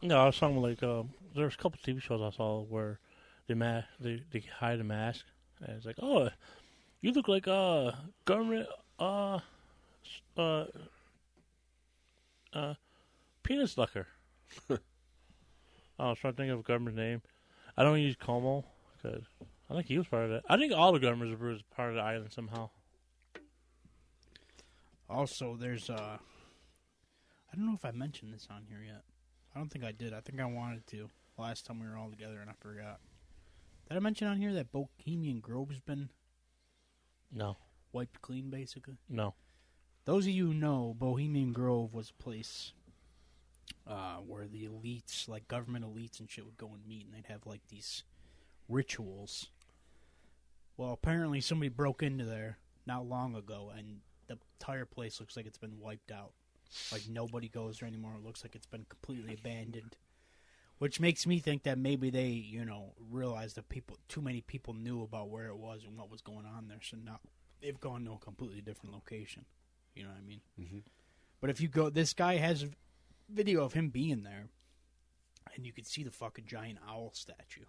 No, I was talking like uh, there's a couple TV shows I saw where they ma- they they hide a mask and it's like, oh, you look like uh government uh uh uh penis sucker. I was trying to think of a government name. I don't use Cuomo because I think he was part of it. I think all the governments were part of the island somehow. Also, there's uh, I don't know if I mentioned this on here yet. I don't think I did. I think I wanted to last time we were all together, and I forgot. Did I mention on here that Bohemian Grove's been No, wiped clean, basically? no. Those of you who know, Bohemian Grove was a place uh, where the elites, like government elites and shit, would go and meet, and they'd have like these rituals. Well, apparently somebody broke into there not long ago, and the entire place looks like it's been wiped out. Like nobody goes there anymore. It looks like it's been completely abandoned. Which makes me think that maybe they, you know, realized that people, too many people knew about where it was and what was going on there, so now they've gone to a completely different location. You know what I mean? Mhm. But if you go, this guy has a video of him being there, and you can see the fucking giant owl statue,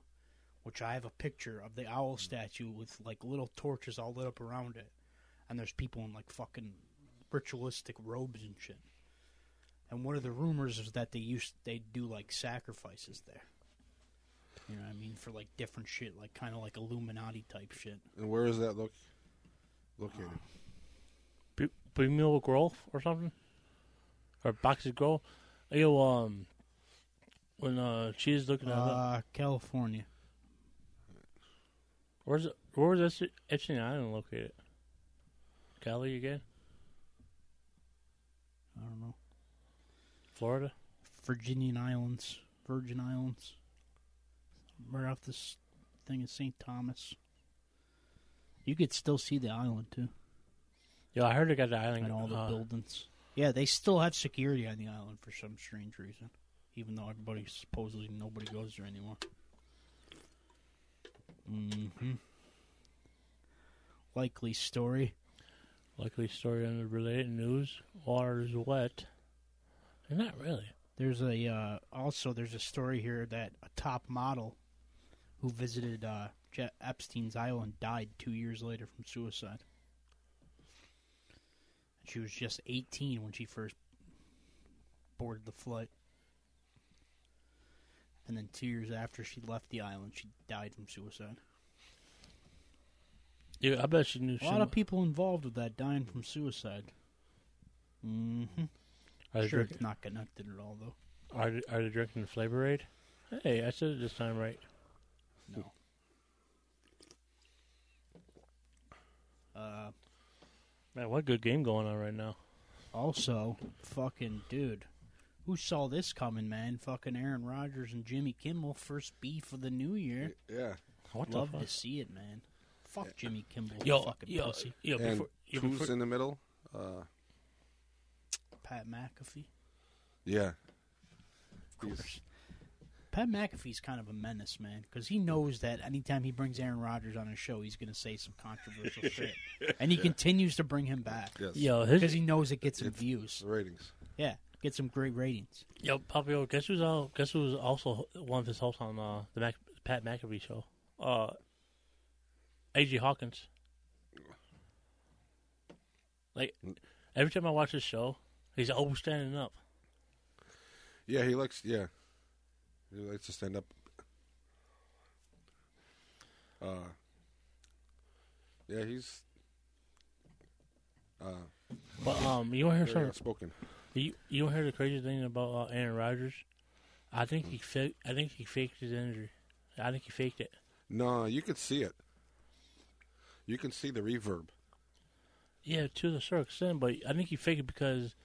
which I have a picture of the owl statue with like little torches all lit up around it, and there's people in like fucking ritualistic robes and shit. And one of the rumors is that they used they do like sacrifices there. You know what I mean for like different shit, like kind of like Illuminati type shit. And where is that look located? B- Bemule Grove or something, or Boxes Grove. Yo, um, when uh she's looking at it, Uh, California. where's it, where was this Epstein Island located? Cali again, I don't know. Florida. Virginian Islands, Virgin Islands, right off this thing in St. Thomas. You could still see the island too, Yeah, I heard they got the island. and all the uh, buildings. Yeah, they still have security on the island for some strange reason, even though everybody supposedly nobody goes there anymore. Mm-hmm. Likely story. Likely story on the related news. Water is wet. Not really. There's a uh, also there's a story here that a top model who visited uh, Je- Epstein's island died two years later from suicide. She was just 18 when she first boarded the flight, and then two years after she left the island, she died from suicide. Yeah, I bet she knew. A lot of people involved with that dying from suicide. hmm Are they, Sure, drinking, it's not connected at all though. are, they, are they drinking the Flavor Aid? Hey, I said it this time right. No. Uh, Man, what good game going on right now? also, fucking dude, who saw this coming, man? Fucking Aaron Rodgers and Jimmy Kimmel first beef of the new year. Yeah. What Love the to see it, man. Fuck Jimmy Kimmel, Yo, fucking yo, pussy. yo, and before, yo, who's before, in the middle? Uh, Pat McAfee, yeah. of course. Pat McAfee's kind of a menace, man, because he knows that anytime he brings Aaron Rodgers on his show, he's going to say some controversial shit, and he continues to bring him back Yes. yo, because his, he knows it gets him It's- views. Ratings. Yeah, gets some great ratings. yo, Papio, guess who's all, guess who's also one of his hosts on uh, the Mac, Pat McAfee show? Uh, A.G. Hawkins. Like every time I watch his show, he's always standing up. Yeah, he likes. Yeah, he likes to stand up. Uh, yeah, he's. Uh, But um, you want to hear something? outspoken. You you want to hear the crazy thing about uh, Aaron Rodgers? I think he faked. I think he faked his injury. I think he faked it. No, you could see it. You can see the reverb. Yeah, to a certain extent, but I think he faked it because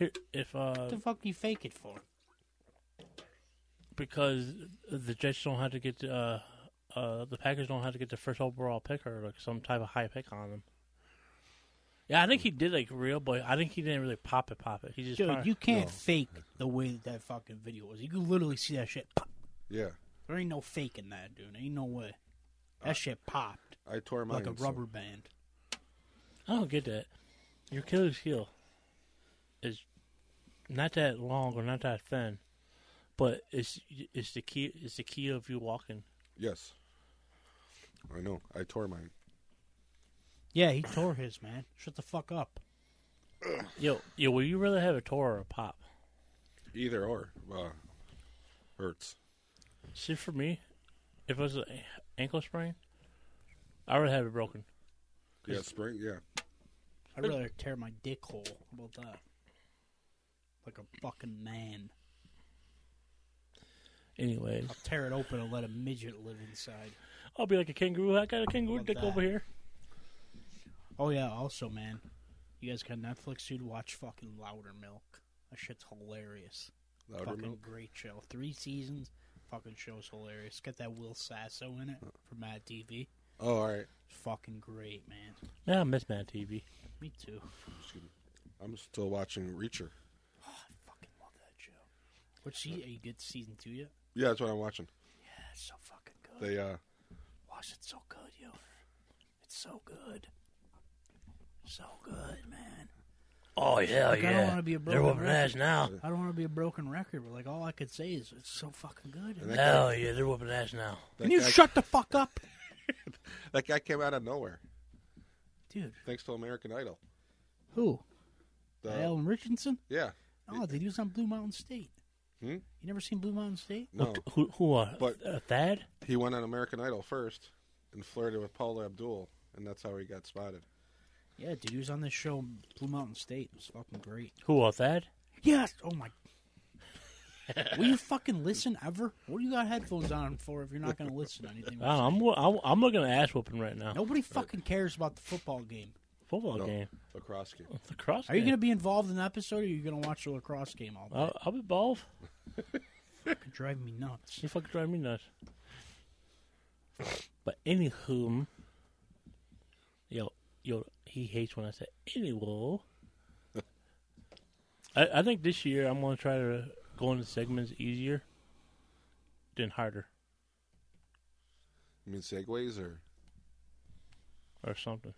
here, if uh, What the fuck you fake it for? because the Jets don't have to get uh, uh, the Packers don't have to get the first overall pick or like some type of high pick on them. Yeah, I think he did like real, but I think he didn't really pop it, pop it. He just Dude, kinda- you can't No. fake the way that, that fucking video was. You can literally see that shit pop. Yeah, There ain't no faking that, dude. Ain't no way. That shit popped I tore mine. like a so- rubber band. I don't get that. Your Achilles heel is not that long or not that thin, but it's it's the key. It's the key of you walking. Yes, I know. I tore mine. Yeah, he tore his, man. Shut the fuck up. Yo, yo, will you rather have a tore or a pop? Either or uh, hurts. See, for me, if it was an ankle sprain, I would have it broken. Yeah, sprain. Yeah, I'd rather tear my dick hole. How about that? Like a fucking man. Anyways, I'll tear it open and let a midget live inside. I'll be like a kangaroo. I got a kangaroo Love dick that. over here. Oh yeah, also man, you guys got Netflix, dude. Watch fucking Loudermilk. That shit's hilarious. louder fucking milk. great show. Three seasons. Fucking show's hilarious. Got that Will Sasso in it from Mad TV. Oh, all right. It's fucking great, man. Yeah, I miss Mad TV. Me too. I'm still watching Reacher. Oh, I fucking love that show. What she? Are you good to season two yet? Yeah, that's what I'm watching. Yeah, it's so fucking good. They uh, Watch it so good, yo. It's so good. So good, man. Oh yeah, Like, I don't wanna be a broken. They're broken whooping ass record. now. I don't want to be a broken record, but like all I could say is it's so fucking good. And that Hell yeah, they're whooping ass now. Can you guy, shut the fuck up, that guy came out of nowhere dude? thanks to American Idol. Who? The, Alan Ritchson? yeah, Oh, dude, he was on Blue Mountain State. Hmm? You never seen Blue Mountain State? no, Who? Who? Uh, But- uh, Thad? he went on American Idol first and flirted with Paula Abdul, and that's how he got spotted. Yeah, dude, he was on this show Blue Mountain State. It was fucking great. Who? Uh, Thad? Yes. Oh my. Will you fucking listen ever? What do you got headphones on for if you're not going to listen to anything? I don't know. I'm, I'm I'm looking at ass whooping right now. Nobody fucking cares about the football game. Football No. game, Lacrosse game. lacrosse. Are you going to be involved in the episode, or are you going to watch the lacrosse game all day? I'll, I'll be involved. Fucking drive me nuts. You fucking drive me nuts. But anywho, yo, yo, he hates when I say anywho. I, I think this year I'm gonna try to go into segments easier than harder You mean segways or? or something.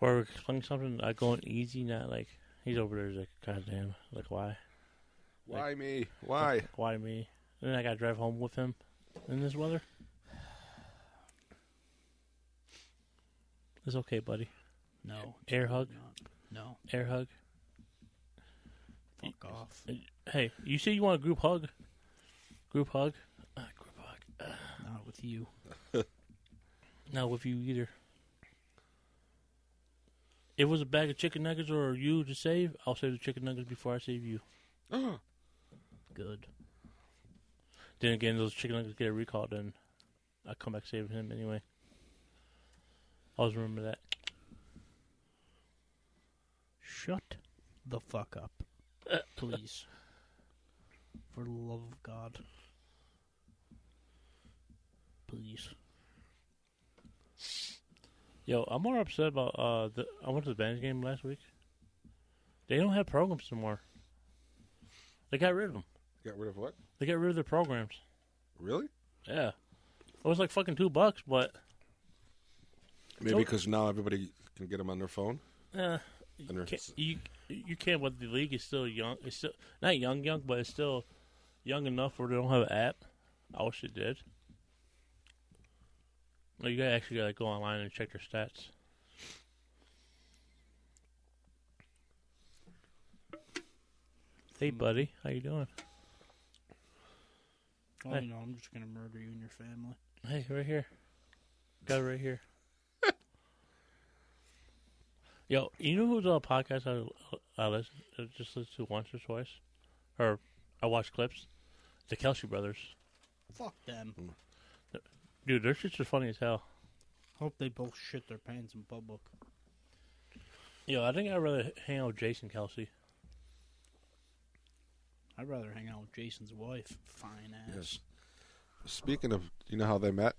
Or explain something I going easy, not like he's over there like goddamn, like why, Why me? Why? why me? And then I gotta drive home with him in this weather. It's okay, buddy. No. Air hug. No. Air hug. Fuck off. Hey, you say you want a group hug? Group hug? Uh, group hug. Uh, Not with you. not with you either. If it was a bag of chicken nuggets or you to save, I'll save the chicken nuggets before I save you. Uh-huh. Good. Then again, those chicken nuggets get recalled, and I come back saving him anyway. I always remember that. Shut the fuck up. Please. For the love of God. Please. Yo, I'm more upset about uh the I went to the Bandits game last week. They don't have programs anymore. They got rid of them. Got rid of what? They got rid of their programs. Really? Yeah. It was like fucking two bucks, but Maybe because now everybody can get them on their phone. Yeah. You can't, you you can't. But the league is still young. It's still not young, young, but it's still young enough where they don't have an app. I wish it did. No, you gotta actually gotta go online and check their stats. Hey, hmm. buddy, how you doing? Oh, Hey. you know, I'm just gonna murder you and your family. Hey, right here. Got it right here. Yo, you know who's on a podcast I, I listen I just listen to once or twice, or I watch clips. The Kelce brothers, Fuck them. Mm. Dude, their shits are funny as hell. Hope they both shit their pants in public. Yo, I think I'd rather hang out with Jason Kelce. I'd rather hang out with Jason's wife. Fine ass. Yes. speaking of, you know how they met?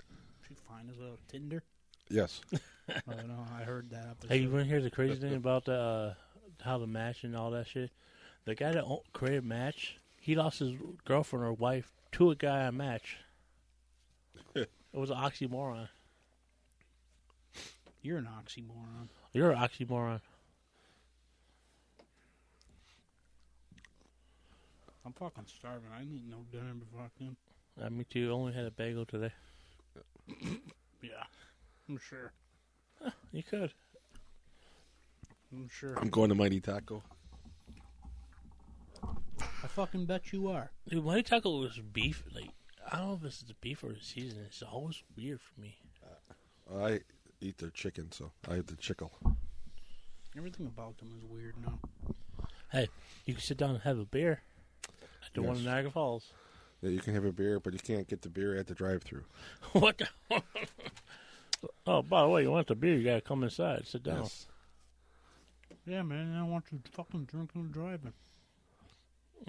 She find us a Tinder. Yes. I don't know. I heard that episode. Hey, you want to hear the crazy thing about the uh, how the match and all that shit? The guy that created match, he lost his girlfriend or wife to a guy on match. It was an oxymoron. You're an oxymoron. You're an oxymoron. I'm fucking starving. I need no dinner before I can. Uh, me too. Only had a bagel today. Yeah, I'm sure. You could. I'm sure. I'm going to Mighty Taco. I fucking bet you are. Dude, Mighty Taco was beef. Like I don't know if this is the beef or the season. It's always weird for me. I eat their chicken, so I eat the chickle. Everything about them is weird now. Hey, you can sit down and have a beer at the one in Yes. Niagara Falls. Yeah, you can have a beer, but you can't get the beer at the drive-through. what? The oh, by the way, you want the beer? You gotta come inside. Sit down. Yes. Yeah, man. I don't want you fucking drinking and driving.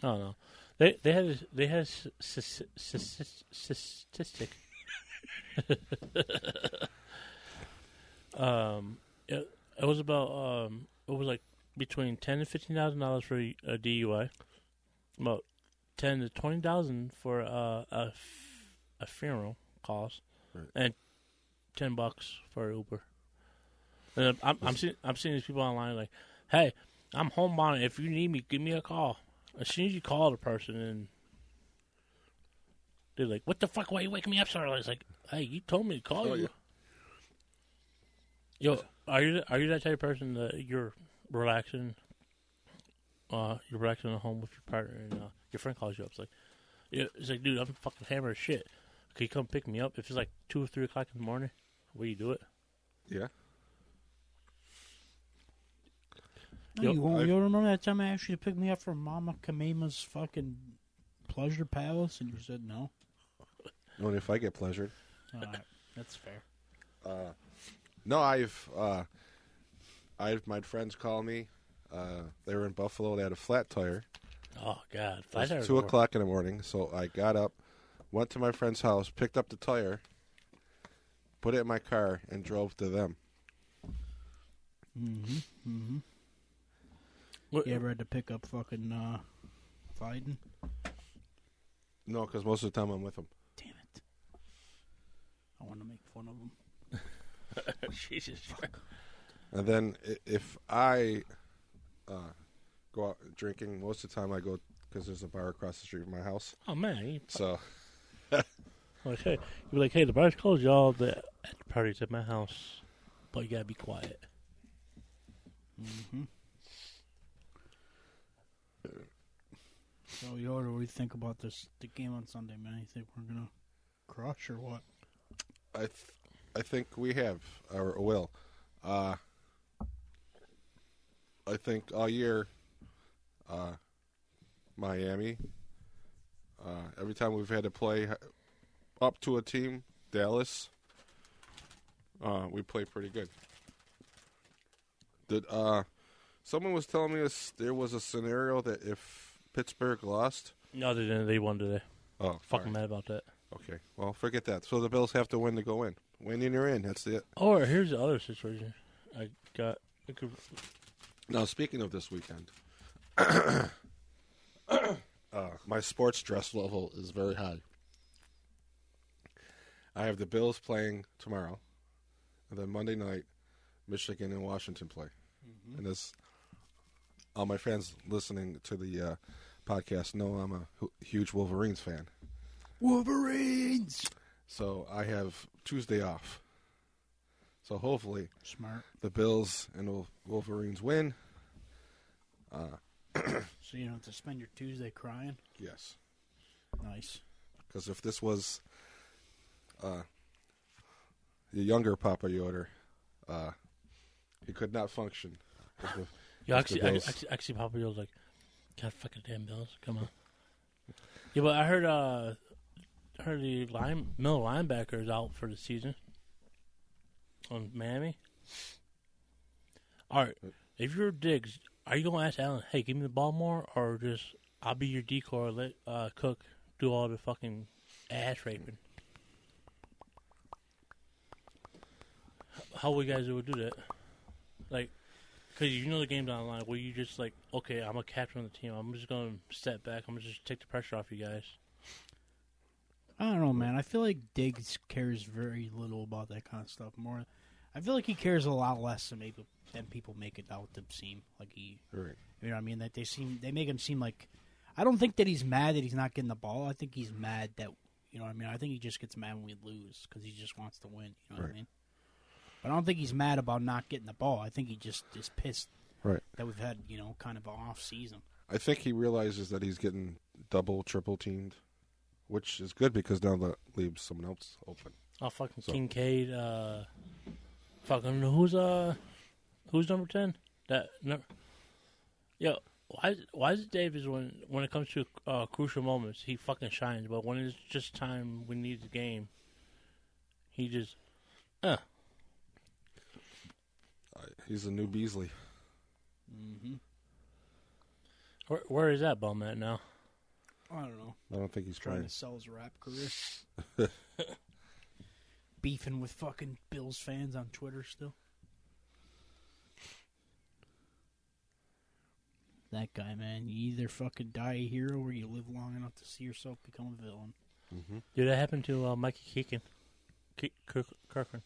Oh no, they they had a- they s- statistic. um, it, it was about um, it was like between ten and fifteen thousand dollars for a a DUI, about ten to twenty thousand for uh, a f- a funeral cost, Right. and ten bucks for Uber. And I'm I'm seeing I'm seeing these people online like, hey, I'm homebound. If you need me, give me a call. As soon as you call the person and they're like, "What the fuck? Why are you waking me up so early?" It's like, "Hey, you told me to call Oh, you." yeah. Yo, are you are you that type of person that you're relaxing? Uh, you're relaxing at home with your partner, and uh, your friend calls you up. It's like, yeah, it's like, dude, I'm fucking hammered as shit. Can you come pick me up if it's like two or three o'clock in the morning? Will you do it? Yeah. Yo, Yo, you, won't- I've- you remember that time I asked you to pick me up from Mama Kamema's fucking pleasure palace, and you said no. Only if I get pleasured. All right, that's fair. Uh, no, I've uh, I've my friends call me. Uh, they were in Buffalo. They had a flat tire. Oh God, It five was hours. two o'clock in the morning. So I got up, went to my friend's house, picked up the tire, put it in my car, and drove to them. Mm-hmm. Mm-hmm. What, You ever had to pick up fucking uh, Biden? No, because most of the time I'm with them. Damn it! I want to make fun of him. Jesus. fuck. And then i- if I uh, go out drinking, most of the time I go because there's a bar across the street from my house. Oh man, you So Like, hey, you'd be like, hey, the bar's closed, y'all. The at the party's at my house, but you gotta be quiet. Mm-hmm. So, Yoda, what do you think about this the game on Sunday, man? You think we're gonna crush or what? I th- I think we have or will. Uh, I think all year, uh, Miami. Uh, every time we've had to play up to a team, Dallas, uh, we play pretty good. Did uh, someone was telling me this, there was a scenario that if Pittsburgh lost, No, they didn't. They won today. oh, Fucking alright. mad about that. Okay, well, forget that. So the Bills have to win to go in. Win and you're in. That's it. Or here's the other situation. I got. I could, Now, speaking of this weekend, uh, my sports stress level is very high. I have the Bills playing tomorrow, and then Monday night, Michigan and Washington play. And this, all my friends listening to the uh, podcast know I'm a huge Wolverines fan. Wolverines. So I have Tuesday off. So hopefully Smart. the Bills and Wol- Wolverines win. Uh, So you don't have to spend your Tuesday crying. yes. Nice. Because if this was uh, the younger Papa Yoder, uh, he could not function. with the- yeah, With actually, the I, Bills. actually, actually, Papa was like, God, fucking damn Bills! Come on. Yeah, but I heard uh heard the line middle linebacker is out for the season on Miami. All right, if you're Diggs, are you gonna ask Allen, "Hey, give me the ball more," or just I'll be your decoy, let uh, Cook do all the fucking ass raping? How will you guys ever do that? Like, because you know the game's online. Where you just like, okay, I'm a captain of the team. I'm just gonna step back. I'm gonna just take the pressure off you guys. I don't know, man. I feel like Diggs cares very little about that kind of stuff. More, I feel like he cares a lot less than maybe than people make it out to seem. Like he, Right. you know, what I mean, that they seem they make him seem like. I don't think that he's mad that he's not getting the ball. I think he's mad that you know what I mean. I think he just gets mad when we lose because he just wants to win. You know what I mean? But I don't think he's mad about not getting the ball. I think he just is pissed Right. that we've had you know kind of an off season. I think he realizes that he's getting double, triple teamed, which is good because now that leaves someone else open. Oh fucking So- Kincaid. Uh, fucking who's uh, who's number ten? That no. Yo, why why is it Davis when when it comes to uh, crucial moments he fucking shines, but when it's just time we need the game, he just Uh, he's a new Beasley. Mm-hmm. where, where is that bum at now? I don't know. I don't think he's trying trying. to sell his rap career. Beefing with fucking Bills fans on Twitter still. That guy, man. You either fucking die a hero or you live long enough to see yourself become a villain. hmm Dude, that happened to uh, Mikey Keegan, Ke- Kirk- Kirkland.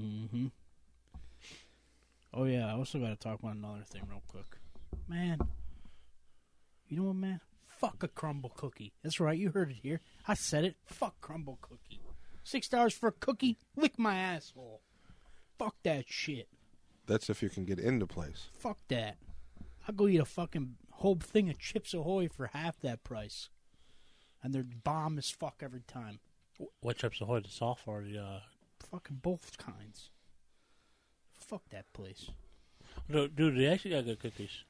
Mm-hmm. Oh yeah, I also got to talk about another thing real quick. Man, you know what, man? Fuck a Crumbl cookie. That's right, you heard it here. I said it. Fuck Crumbl cookie. Six dollars for a cookie? Lick my asshole. Fuck that shit. That's if you can get into place. Fuck that. I'll go eat a fucking whole thing of Chips Ahoy for half that price. And they're bomb as fuck every time. What chips ahoy? The soft or the? Uh... Fucking both kinds. Fuck that place. No, dude, they actually got good cookies.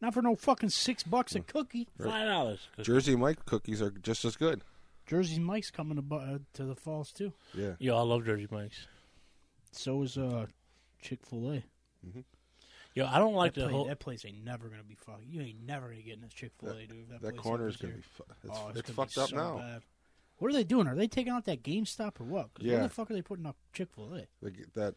Not for no fucking six bucks a cookie. Five dollars. Jersey Mike cookies are just as good. Jersey Mike's coming to, bu- uh, to the falls too. Yeah. Yo, I love Jersey Mike's. So is uh, Chick Fil A. Yo, I don't like that, the place, whole. that place ain't never gonna be fucked. You ain't never gonna get in this Chick Fil A, dude. That, That place corner is opens gonna here. be. Fu- it's oh, it's, gonna fucked be up so now. Bad. What are they doing? Are they taking out that GameStop or what? 'Cause Where the fuck are they putting up Chick Fil A? They that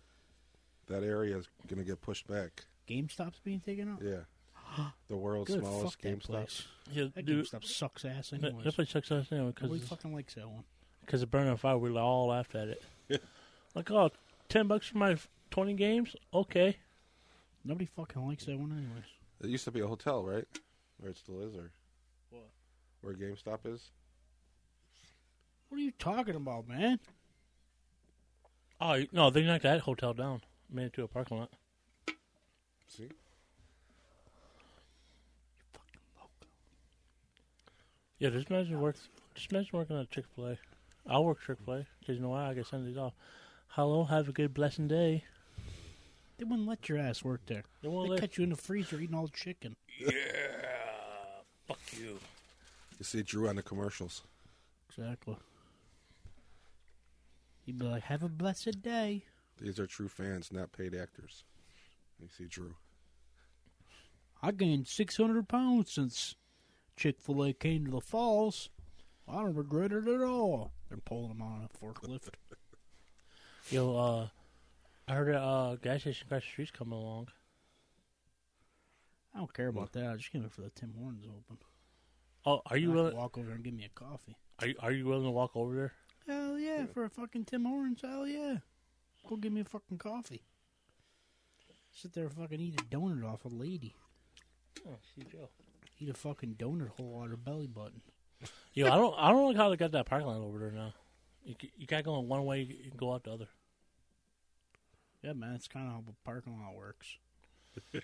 that area is gonna get pushed back. GameStop's being taken out. Yeah. The world's Good. smallest fuck that GameStop. place. Yeah, That dude, GameStop sucks ass that, anyways. that place sucks ass anyway Nobody because fucking likes that one. because it burned on fire. We all laughed at it. like, oh, 10 bucks for my f- twenty games? Okay. Nobody fucking likes that one anyways. It used to be a hotel, right? Or it still is, or What? where GameStop is. What are you talking about, man? Oh no, they knocked that hotel down, made it to a parking lot. See, you Fucking loco. Yeah, just imagine work. Just imagine working at Chick Fil A. I'll work Chick Fil A because you know why? I get Sundays off. Hello, have a good blessing day. They wouldn't let your ass work there. They won't They let- catch you in the freezer eating all the chicken. Yeah, fuck you. you see Drew on the commercials. Exactly. You'd be like, "Have a blessed day." These are true fans, not paid actors. You see Drew. I gained six hundred pounds since Chick Fil A came to the falls. I don't regret it at all. They're pulling him on a forklift. Yo, uh, I heard a uh, gas station across the street's coming along. I don't care about that. I just came here for the Tim Hortons open. Oh, are you I can willing? walk over there and give me a coffee? Are you, are you willing to walk over there? Yeah, for a fucking Tim Hortons. Hell yeah. Go give me a fucking coffee. Sit there and fucking eat a donut off a lady. Oh, see Joe. Eat a fucking donut hole out her belly button. Yo, I don't, I don't like how they got that parking lot over there now. You, you got going one way, you can go out the other. Yeah, man, that's kind of how the parking lot works.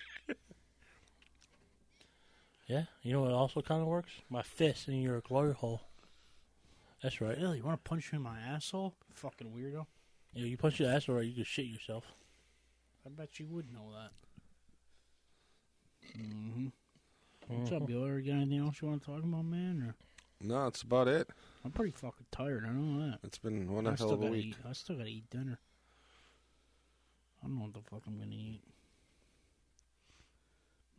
Yeah, you know what also kind of works? My fist in your glory hole. That's right. Really, you want to punch me in my asshole? Fucking weirdo. Yeah, you punch your asshole, right, you can shit yourself. I bet you would know that. Mm-hmm. What's up, Bill? You got anything else you want to talk about, man? Or No, that's about it. I'm pretty fucking tired. I know that. It's been one I hell of a week. eat. I still gotta eat dinner. I don't know what the fuck I'm gonna eat.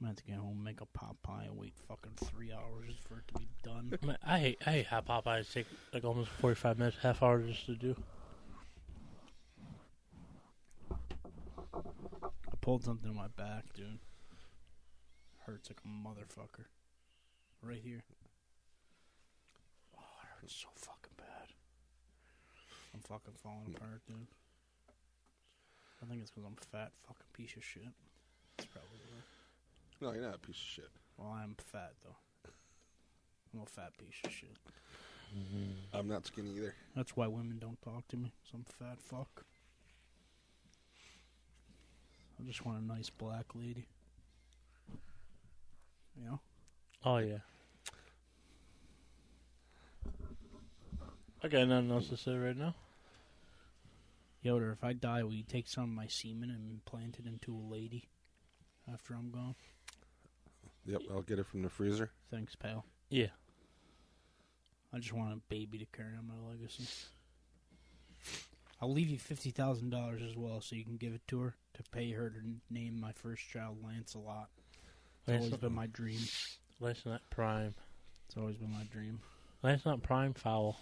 I'm to have to get home, make a Popeye, and wait fucking three hours for it to be done. I hate I hate how Popeyes take like almost forty five minutes, half hour just to do. I pulled something in my back, dude. Hurts like a motherfucker. Right here. Oh, it hurts so fucking bad. I'm fucking falling mm. apart, dude. I think it's because I'm fat, fucking piece of shit. That's probably no, you're not a piece of shit. Well, I'm fat, though. I'm a fat piece of shit. Mm-hmm. I'm not skinny either. That's why women don't talk to me. Some fat fuck. I just want a nice black lady. You know? Oh yeah. I got nothing else to say right now. Yoder, if I die, will you take some of my semen and implant it into a lady after I'm gone? Yep, I'll get it from the freezer. Thanks, pal. Yeah. I just want a baby to carry on my legacy. I'll leave you fifty thousand dollars as well, so you can give it to her to pay her to name my first child Lancelot. It's always been my dream. Last not prime. It's always been my dream. Last not prime foul.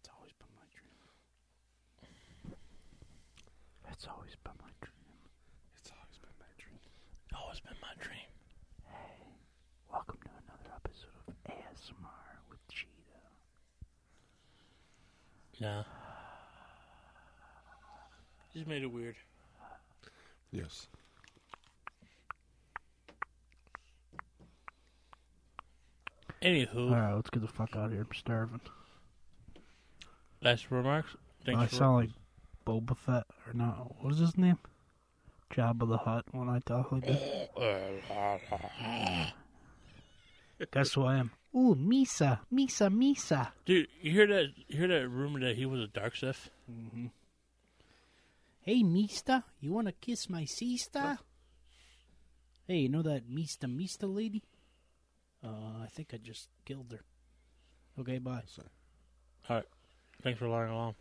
It's always been my dream. It's always been my dream. It's always been my dream. Always been my dream. Hey, welcome to another episode of ASMR with Cheetah. Nah. Just made it weird. Yes. Anywho, Alright, let's get the fuck out of here. I'm starving. last remarks. Thanks oh, I for sound like Boba Fett, or not. What is his name? Jabba the Hutt when I talk like that. Guess who I am? Ooh, Misa, Misa, Misa. Dude, you hear that? You hear that rumor that he was a dark Sith? Mm-hmm. Hey, Mista, you want to kiss my sister? Hey, you know that Mista Mista lady? Uh, I think I just killed her. Okay, bye. All right. Thanks for lying along.